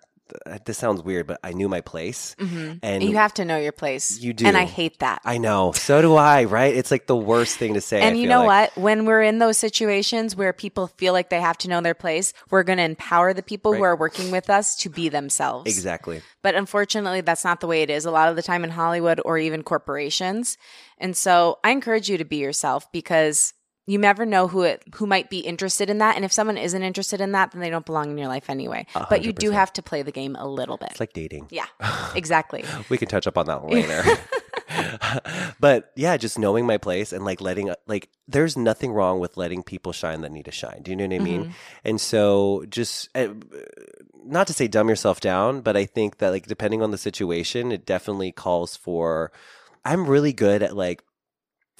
B: This sounds weird, but I knew my place,
A: Mm-hmm.
B: and
A: you have to know your place.
B: You do.
A: and I hate that.
B: I know. So do I. Right? It's like the worst thing to say. I
A: And you know
B: like.
A: what? When we're in those situations where people feel like they have to know their place, we're going to empower the people who are working with us to be themselves.
B: Exactly.
A: But unfortunately, that's not the way it is a lot of the time in Hollywood or even corporations. And so I encourage you to be yourself because you never know who it who might be interested in that. And if someone isn't interested in that, then they don't belong in your life anyway.
B: A
A: But you do have to play the game a little bit.
B: It's like dating.
A: yeah, exactly.
B: we can touch up on that later. but yeah, just knowing my place and like letting like there's nothing wrong with letting people shine that need to shine. Do you know what I mean?
A: Mhm.
B: And so just uh, not to say dumb yourself down, but I think that like depending on the situation, it definitely calls for I'm really good at like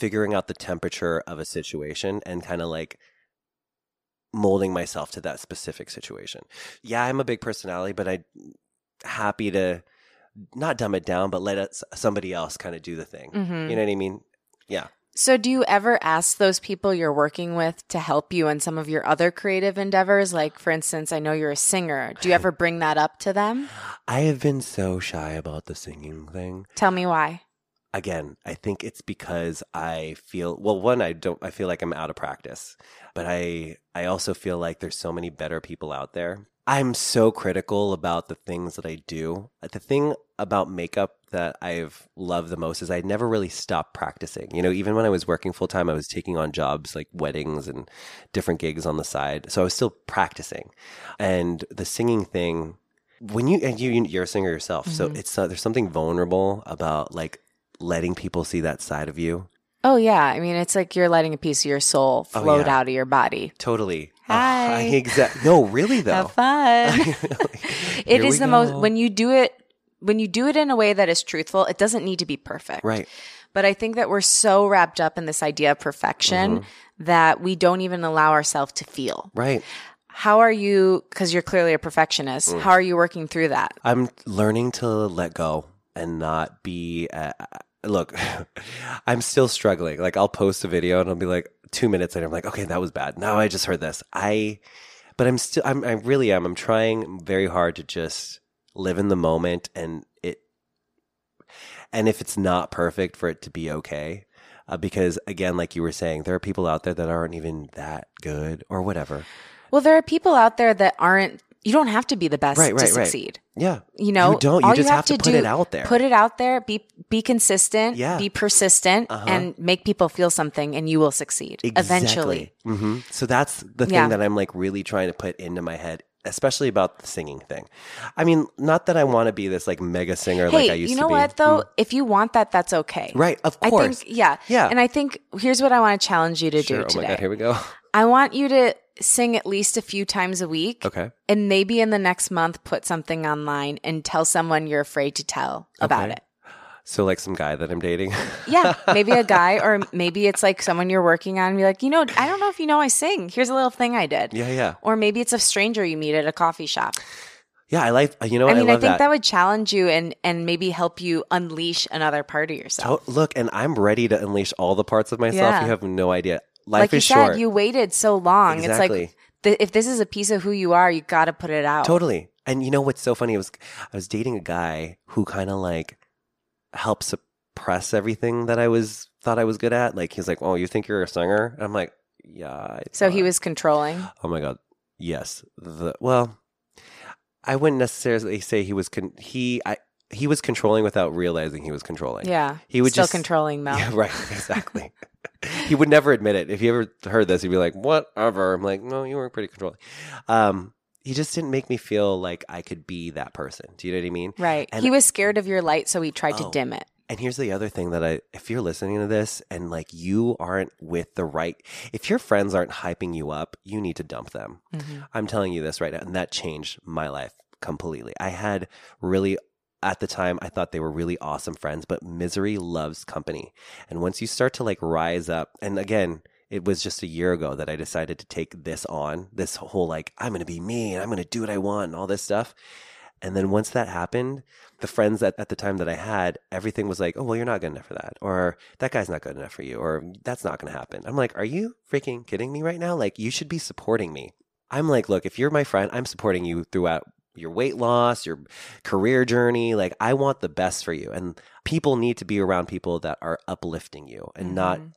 B: figuring out the temperature of a situation and kind of like molding myself to that specific situation. Yeah, I'm a big personality, but I happy to not dumb it down, but let it, somebody else kind of do the thing.
A: Mhm.
B: You know what I mean? Yeah.
A: So, do you ever ask those people you're working with to help you in some of your other creative endeavors? Like, for instance, I know you're a singer. Do you ever bring that up to them?
B: I have been so shy about the singing thing.
A: Tell me why.
B: Again, I think it's because I feel well, one, I don't I feel like I'm out of practice. But I I also feel like there's so many better people out there. I'm so critical about the things that I do. The thing about makeup that I've loved the most is I never really stopped practicing. You know, even when I was working full time, I was taking on jobs like weddings and different gigs on the side. So I was still practicing. And the singing thing, when you and you you're a singer yourself, so
A: Mhm.
B: it's uh, there's something vulnerable about like letting people see that side of you.
A: Oh, yeah. I mean, it's like you're letting a piece of your soul
B: Oh,
A: float
B: yeah.
A: out of your body.
B: Totally.
A: Hi.
B: exactly. No, really though.
A: Have fun. it
B: Here
A: is the most, when you do it, when you do it in a way that is truthful, it doesn't need to be perfect.
B: Right.
A: But I think that we're so wrapped up in this idea of perfection
B: Mm-hmm.
A: that we don't even allow ourselves to feel.
B: Right.
A: How are you, because you're clearly a perfectionist,
B: Mm.
A: how are you working through that?
B: I'm learning to let go and not be. Uh, look, I'm still struggling. Like I'll post a video and I'll be like two minutes later. I'm like, okay, that was bad. Now I just heard this. I, but I'm still. I'm. I really am. I'm trying very hard to just live in the moment and it. And if it's not perfect, for it to be okay. Uh, because again, like you were saying, there are people out there that aren't even that good or whatever.
A: Well, there are people out there that aren't, you don't have to be the best
B: Right,
A: to
B: right, right.
A: succeed.
B: Yeah.
A: You know,
B: You don't. You
A: all
B: just have to put
A: do,
B: it out there.
A: Put it out there. Be be consistent.
B: Yeah.
A: Be persistent,
B: Uh-huh.
A: and make people feel something, and you will succeed eventually.
B: hmm So that's the thing
A: Yeah.
B: that I'm like really trying to put into my head, especially about the singing thing. I mean, not that I want to be this like mega singer
A: Hey,
B: like I used
A: you know
B: to be.
A: what though? If you want that, that's okay.
B: Mm. Right, of
A: I
B: course.
A: think yeah,
B: Yeah.
A: And I think here's what I want to challenge you to
B: sure.
A: do
B: Oh
A: today.
B: my god, here we go.
A: I want you to sing at least a few times a week.
B: Okay.
A: And maybe in the next month, put something online and tell someone you're afraid to tell about
B: Okay.
A: it.
B: So like some guy that I'm dating.
A: Yeah, maybe a guy, or maybe it's like someone you're working on. And be like, you know, I don't know if you know I sing. Here's a little thing I did.
B: yeah, yeah.
A: Or maybe it's a stranger you meet at a coffee shop.
B: Yeah, I like. You know,
A: I mean, I,
B: love
A: think
B: that.
A: that. would challenge you and and maybe help you unleash another part of yourself.
B: Look, and I'm ready to unleash all the parts of myself.
A: Yeah.
B: You have no idea. Life
A: like you said,
B: short.
A: you waited so long.
B: Exactly.
A: It's like th- if this is a piece of who you are, you got to put it out.
B: Totally. And you know what's so funny? It was I was dating a guy who kind of like helped suppress everything that I was thought I was good at. Like he's like, "Oh, you think you're a singer?" And I'm like, "Yeah." I
A: So he was controlling.
B: Oh my god. Yes. The well, I wouldn't necessarily say he was con- he I he was controlling without realizing he was controlling.
A: Yeah,
B: He would
A: still
B: just
A: controlling though.
B: Yeah, right. Exactly. he would never admit it. If he ever heard this, he'd be like, "Whatever." I'm like, "No, you were pretty controlling." Um, he just didn't make me feel like I could be that person. Do you know what I mean?
A: Right.
B: And-
A: he was scared of your light, so he tried to
B: Oh.
A: dim it.
B: And here's the other thing that I, if you're listening to this and like you aren't with the right, if your friends aren't hyping you up, you need to dump them.
A: Mhm.
B: I'm telling you this right now. And that changed my life completely. I had really, at the time, I thought they were really awesome friends, but misery loves company. And once you start to like rise up, and again, it was just a year ago that I decided to take this on this whole like, I'm going to be me and I'm going to do what I want and all this stuff. And then once that happened, the friends that at the time that I had, everything was like, oh, well, you're not good enough for that. Or that guy's not good enough for you. Or that's not going to happen. I'm like, are you freaking kidding me right now? Like, you should be supporting me. I'm like, look, if you're my friend, I'm supporting you throughout your weight loss, your career journey. Like, I want the best for you. And people need to be around people that are uplifting you and not.
A: Mhm.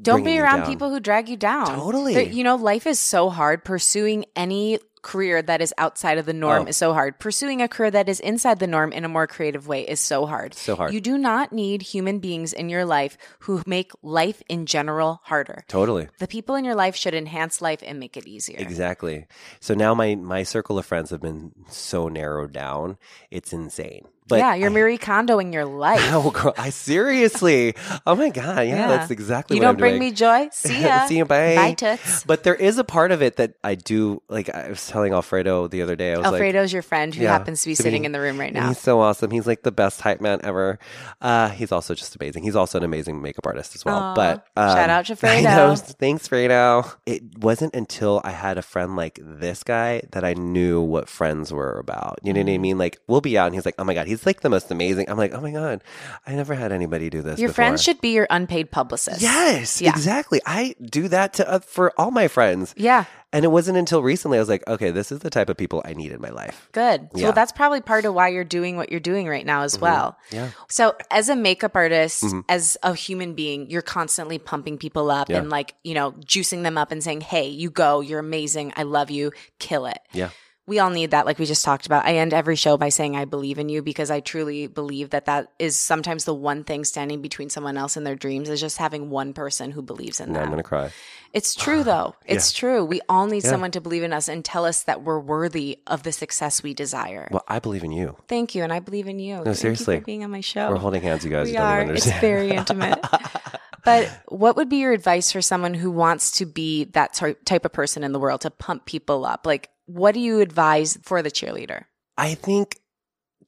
A: Don't be around people who drag you down.
B: Totally.
A: There- you know, life is so hard. Pursuing any career that is outside of the norm
B: Oh.
A: is so hard. Pursuing a career that is inside the norm in a more creative way is so hard.
B: So hard.
A: You do not need human beings in your life who make life in general harder.
B: Totally.
A: The people in your life should enhance life and make it easier.
B: Exactly. So now my my circle of friends have been so narrowed down. It's insane. But
A: yeah, you're
B: I,
A: Marie Kondoing your life.
B: Oh, girl, I seriously. Oh my god, yeah,
A: Yeah.
B: that's exactly
A: you don't
B: I'm
A: bring
B: doing.
A: me joy. See ya.
B: See you, bye.
A: Bye, toots.
B: But there is a part of it that I do like. I was telling Alfredo the other day. I was like,
A: Alfredo's your friend who
B: Yeah,
A: happens to be
B: to
A: sitting
B: me.
A: in the room right now.
B: he's so awesome. He's like the best hype man ever. Uh, he's also just amazing. He's also an amazing makeup artist as well.
A: Aw.
B: but um,
A: Shout out to
B: I know.
A: Fredo.
B: Thanks, Fredo. It wasn't until I had a friend like this guy that I knew what friends were about. You know what I
A: Mm.
B: mean? Like we'll be out, and he's like, "Oh my god, he's like the most amazing." I'm like, "Oh my god, I never had anybody do this."
A: Your
B: before."
A: friends should be your unpaid publicist.
B: Yes,
A: Yeah.
B: exactly. I do that to uh, for all my friends,
A: Yeah.
B: and it wasn't until recently I was like, "Okay, this is the type of people I need in my life."
A: Good.
B: Yeah.
A: Well, that's probably part of why you're doing what you're doing right now as well.
B: Yeah.
A: So, as a makeup artist,
B: Mhm.
A: as a human being, you're constantly pumping people up
B: Yeah.
A: and like, you know, juicing them up and saying, hey, you go, you're amazing, I love you, kill it.
B: Yeah.
A: We all need that, like we just talked about. I end every show by saying, I believe in you because I truly believe that that is sometimes the one thing standing between someone else and their dreams is just having one person who believes in
B: Now I'm gonna cry.
A: It's true, though. It's true. We all need
B: Yeah.
A: someone to believe in us and tell us that we're worthy of the success we desire.
B: Well, I believe in you.
A: Thank you, and I believe in you. Thank you
B: seriously.
A: for being on my show.
B: We're holding hands, you guys.
A: we
B: you don't
A: are. It's very intimate. but what would be your advice for someone who wants to be that ty- type of person in the world to pump people up? Like, what do you advise for the cheerleader?
B: I think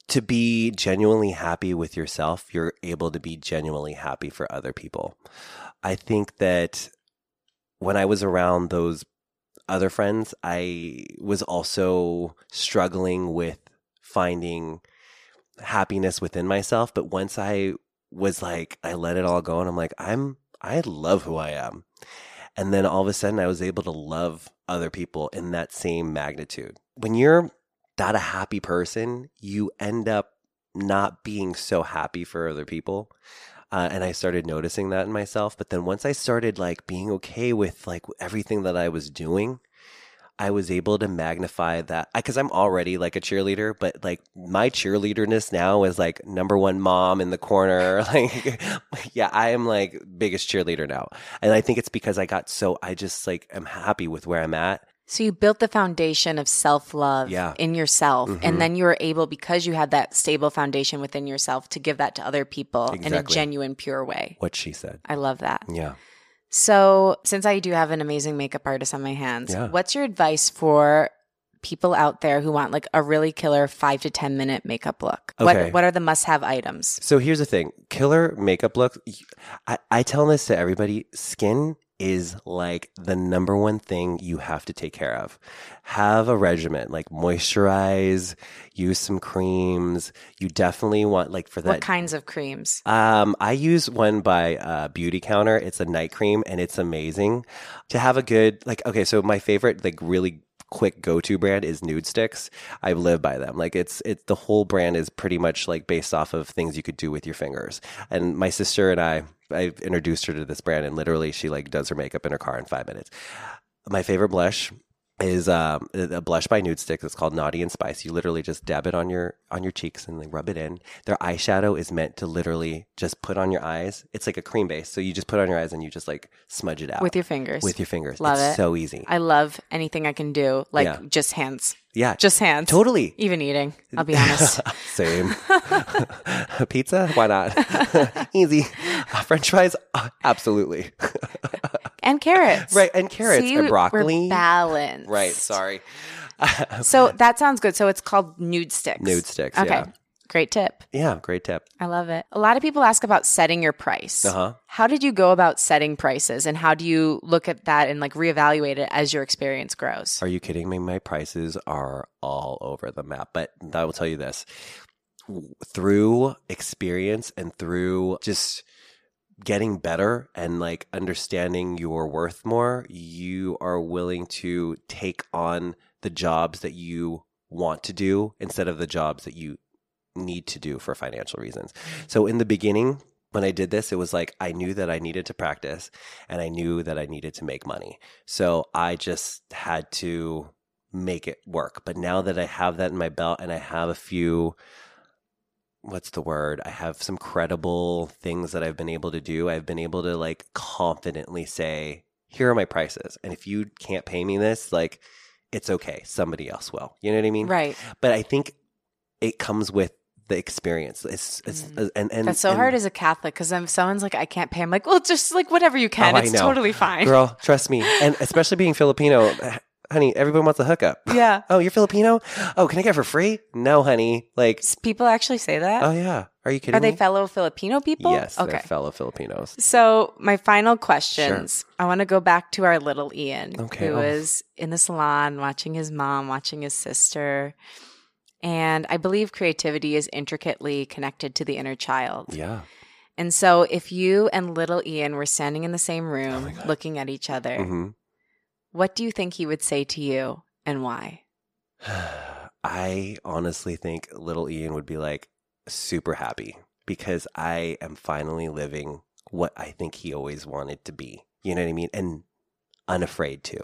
B: to be genuinely happy with yourself, you're able to be genuinely happy for other people. I think that when I was around those other friends, I was also struggling with finding happiness within myself. But once I was like, I let it all go and I'm like, I'm, I love who I am. And then all of a sudden I was able to love other people in that same magnitude. When you're not a happy person, you end up not being so happy for other people. Uh, and I started noticing that in myself. But then once I started like being okay with like everything that I was doing, I was able to magnify that because I'm already like a cheerleader, but like my cheerleaderness now is like number one mom in the corner. Like, yeah, I am like biggest cheerleader now. And I think it's because I got so, I just like am happy with where I'm at.
A: So you built the foundation of self love
B: Yeah.
A: in yourself,
B: Mhm.
A: and then you were able because you had that stable foundation within yourself to give that to other people in a genuine, pure way.
B: What she said.
A: I love that.
B: Yeah.
A: So, since I do have an amazing makeup artist on my hands,
B: Yeah.
A: what's your advice for people out there who want like a really killer five to 10 minute makeup look?
B: Okay.
A: What, what are the must have items?
B: So here's the thing killer makeup look. I, I tell this to everybody skin is like the number one thing you have to take care of. Have a regimen, like moisturize, use some creams. You definitely want like for that
A: What kinds of creams?
B: um, I use one by uh, Beautycounter. It's a night cream and it's amazing. To have a good like okay, so my favorite like really quick go-to brand is Nudestix. I live by them. Like it's it's the whole brand is pretty much like based off of things you could do with your fingers. And my sister and I I introduced her to this brand and literally she like does her makeup in her car in 5 minutes. My favorite blush is um, a blush by Nudestix. It's called Naughty and Spice. You literally just dab it on your on your cheeks and then rub it in. Their eyeshadow is meant to literally just put on your eyes. It's like a cream base, so you just put it on your eyes and you just like smudge it out
A: With your fingers.
B: with your fingers.
A: Love
B: it's
A: it.
B: so easy.
A: I love anything I can do, like
B: Yeah.
A: just hands.
B: Yeah,
A: Just hands.
B: totally.
A: Even eating, I'll be honest.
B: Same. Pizza? Why not? Easy. French fries? Uh, Absolutely.
A: and carrots.
B: right. And carrots
A: See,
B: and
A: we're
B: broccoli.
A: balanced.
B: Right. Sorry.
A: So that sounds good. So it's called Nudestix.
B: Nude Sticks,
A: Okay.
B: yeah.
A: Great tip.
B: Yeah. Great tip.
A: I love it. A lot of people ask about setting your price.
B: Uh huh.
A: How did you go about setting prices and how do you look at that and like reevaluate it as your experience grows?
B: Are you kidding me? My prices are all over the map. But I will tell you this through experience and through just getting better and like understanding your worth more, you are willing to take on the jobs that you want to do instead of the jobs that you need to do for financial reasons. So in the beginning, when I did this, it was like I knew that I needed to practice and I knew that I needed to make money. So I just had to make it work. But now that I have that in my belt and I have a few what's the word? I have some credible things that I've been able to do. I've been able to like confidently say, here are my prices. And if you can't pay me this, like it's okay. Somebody else will. You know what I mean?
A: Right.
B: But I think it comes with the experience. It's, it's
A: Mm.
B: and, and
A: That's so
B: and-
A: hard as a Catholic because if someone's like, I can't pay, I'm like, well, just like whatever you can.
B: Oh,
A: it's totally fine.
B: Girl, trust me. And especially being Filipino, honey, everyone wants a hookup.
A: Yeah.
B: Oh, you're Filipino? Oh, can I get for free? No, honey. Like,
A: People actually say that.
B: oh yeah. Are you kidding
A: Are they fellow Filipino people?
B: Yes,
A: Okay.
B: they're fellow Filipinos.
A: So my final questions. Sure. I want to go back to our little Ian,
B: Okay,
A: who
B: oh.
A: was in the salon watching his mom, watching his sister. And I believe creativity is intricately connected to the inner child.
B: Yeah.
A: And so if you and little Ian were standing in the same
B: Oh
A: room
B: God.
A: looking at each other,
B: hmm
A: what do you think he would say to you and why?
B: I honestly think little Ian would be like super happy because I am finally living what I think he always wanted to be. You know what I mean? And unafraid to.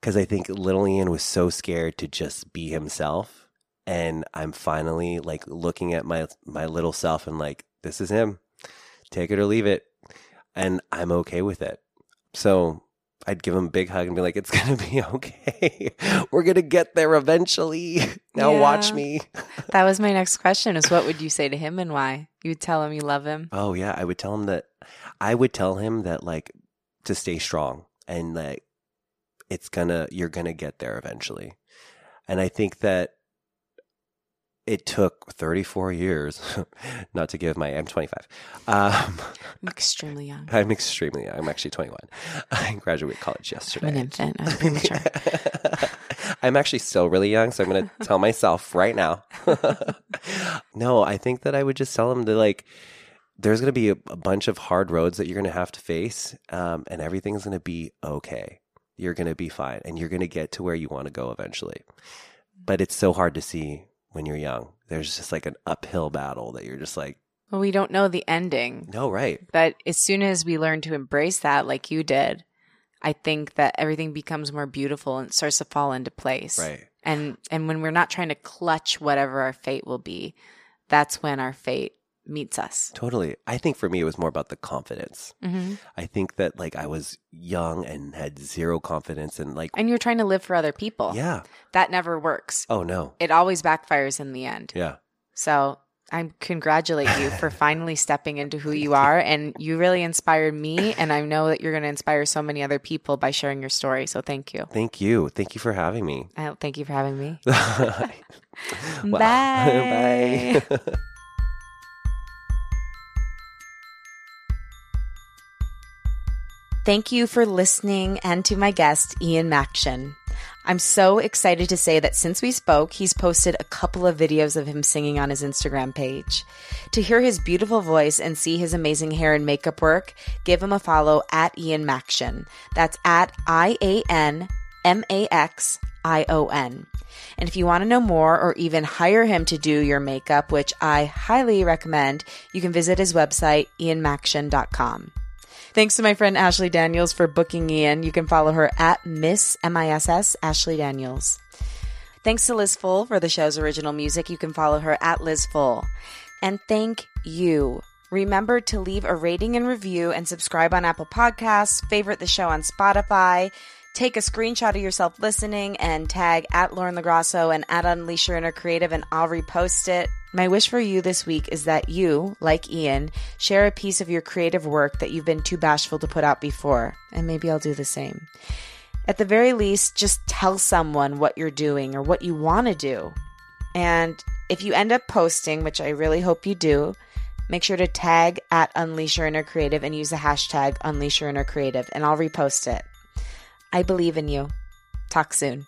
B: Because I think little Ian was so scared to just be himself. And I'm finally like looking at my my little self and like, this is him. Take it or leave it. And I'm okay with it. So I'd give him a big hug and be like, it's going to be okay. We're going to get there eventually. now watch me.
A: That was my next question is what would you say to him and why? You would tell him you love him?
B: Oh, yeah. I would tell him that, I would tell him that, like, to stay strong and like it's gonna, you're going to get there eventually. And I think that it took 34 years, not to give my, I'm 25. Um,
A: I'm extremely young.
B: I'm extremely, I'm actually 21. I graduated college yesterday.
A: I'm an infant. I'm premature.
B: I'm actually still really young, so I'm going to tell myself right now. no, I think that I would just tell him to like, there's going to be a, a bunch of hard roads that you're going to have to face, um, and everything's going to be okay. You're going to be fine, and you're going to get to where you want to go eventually. But it's so hard to see when you're young. There's just like an uphill battle that you're just like,
A: well, we don't know the ending.
B: no, right.
A: But as soon as we learn to embrace that, like you did, I think that everything becomes more beautiful and starts to fall into place.
B: Right.
A: And and when we're not trying to clutch whatever our fate will be, that's when our fate meets us.
B: Totally. I think for me, it was more about the confidence.
A: hmm
B: I think that like I was young and had zero confidence and like,
A: And you're trying to live for other people.
B: yeah.
A: That never works.
B: Oh no.
A: It always backfires in the end.
B: Yeah.
A: So I congratulate you for finally stepping into who you are. And you really inspired me. And I know that you're going to inspire so many other people by sharing your story. So thank you.
B: Thank you. Thank you for having me.
A: I thank you for having me. Bye.
B: Bye.
A: Thank you for listening and to my guest, Ian Maxion. I'm so excited to say that since we spoke, he's posted a couple of videos of him singing on his Instagram page. To hear his beautiful voice and see his amazing hair and makeup work, give him a follow at Ian Maxion. That's at I A N M A X I O N. And if you want to know more or even hire him to do your makeup, which I highly recommend, you can visit his website, ianmaxion.com. Thanks to my friend Ashley Daniels for booking Ian. You can follow her at Miss M-I-S-S Ashley Daniels. Thanks to Liz Full for the show's original music. You can follow her at Liz Full. And thank you. Remember to leave a rating and review and subscribe on Apple Podcasts, favorite the show on Spotify, take a screenshot of yourself listening and tag at Lauren LoGrasso and at Unleash Your Inner Creative and I'll repost it. My wish for you this week is that you, like Ian, share a piece of your creative work that you've been too bashful to put out before, and maybe I'll do the same. At the very least, just tell someone what you're doing or what you want to do. And if you end up posting, which I really hope you do, make sure to tag at Unleash Your Inner Creative and use the hashtag Unleash Your Inner Creative, and I'll repost it. I believe in you. Talk soon.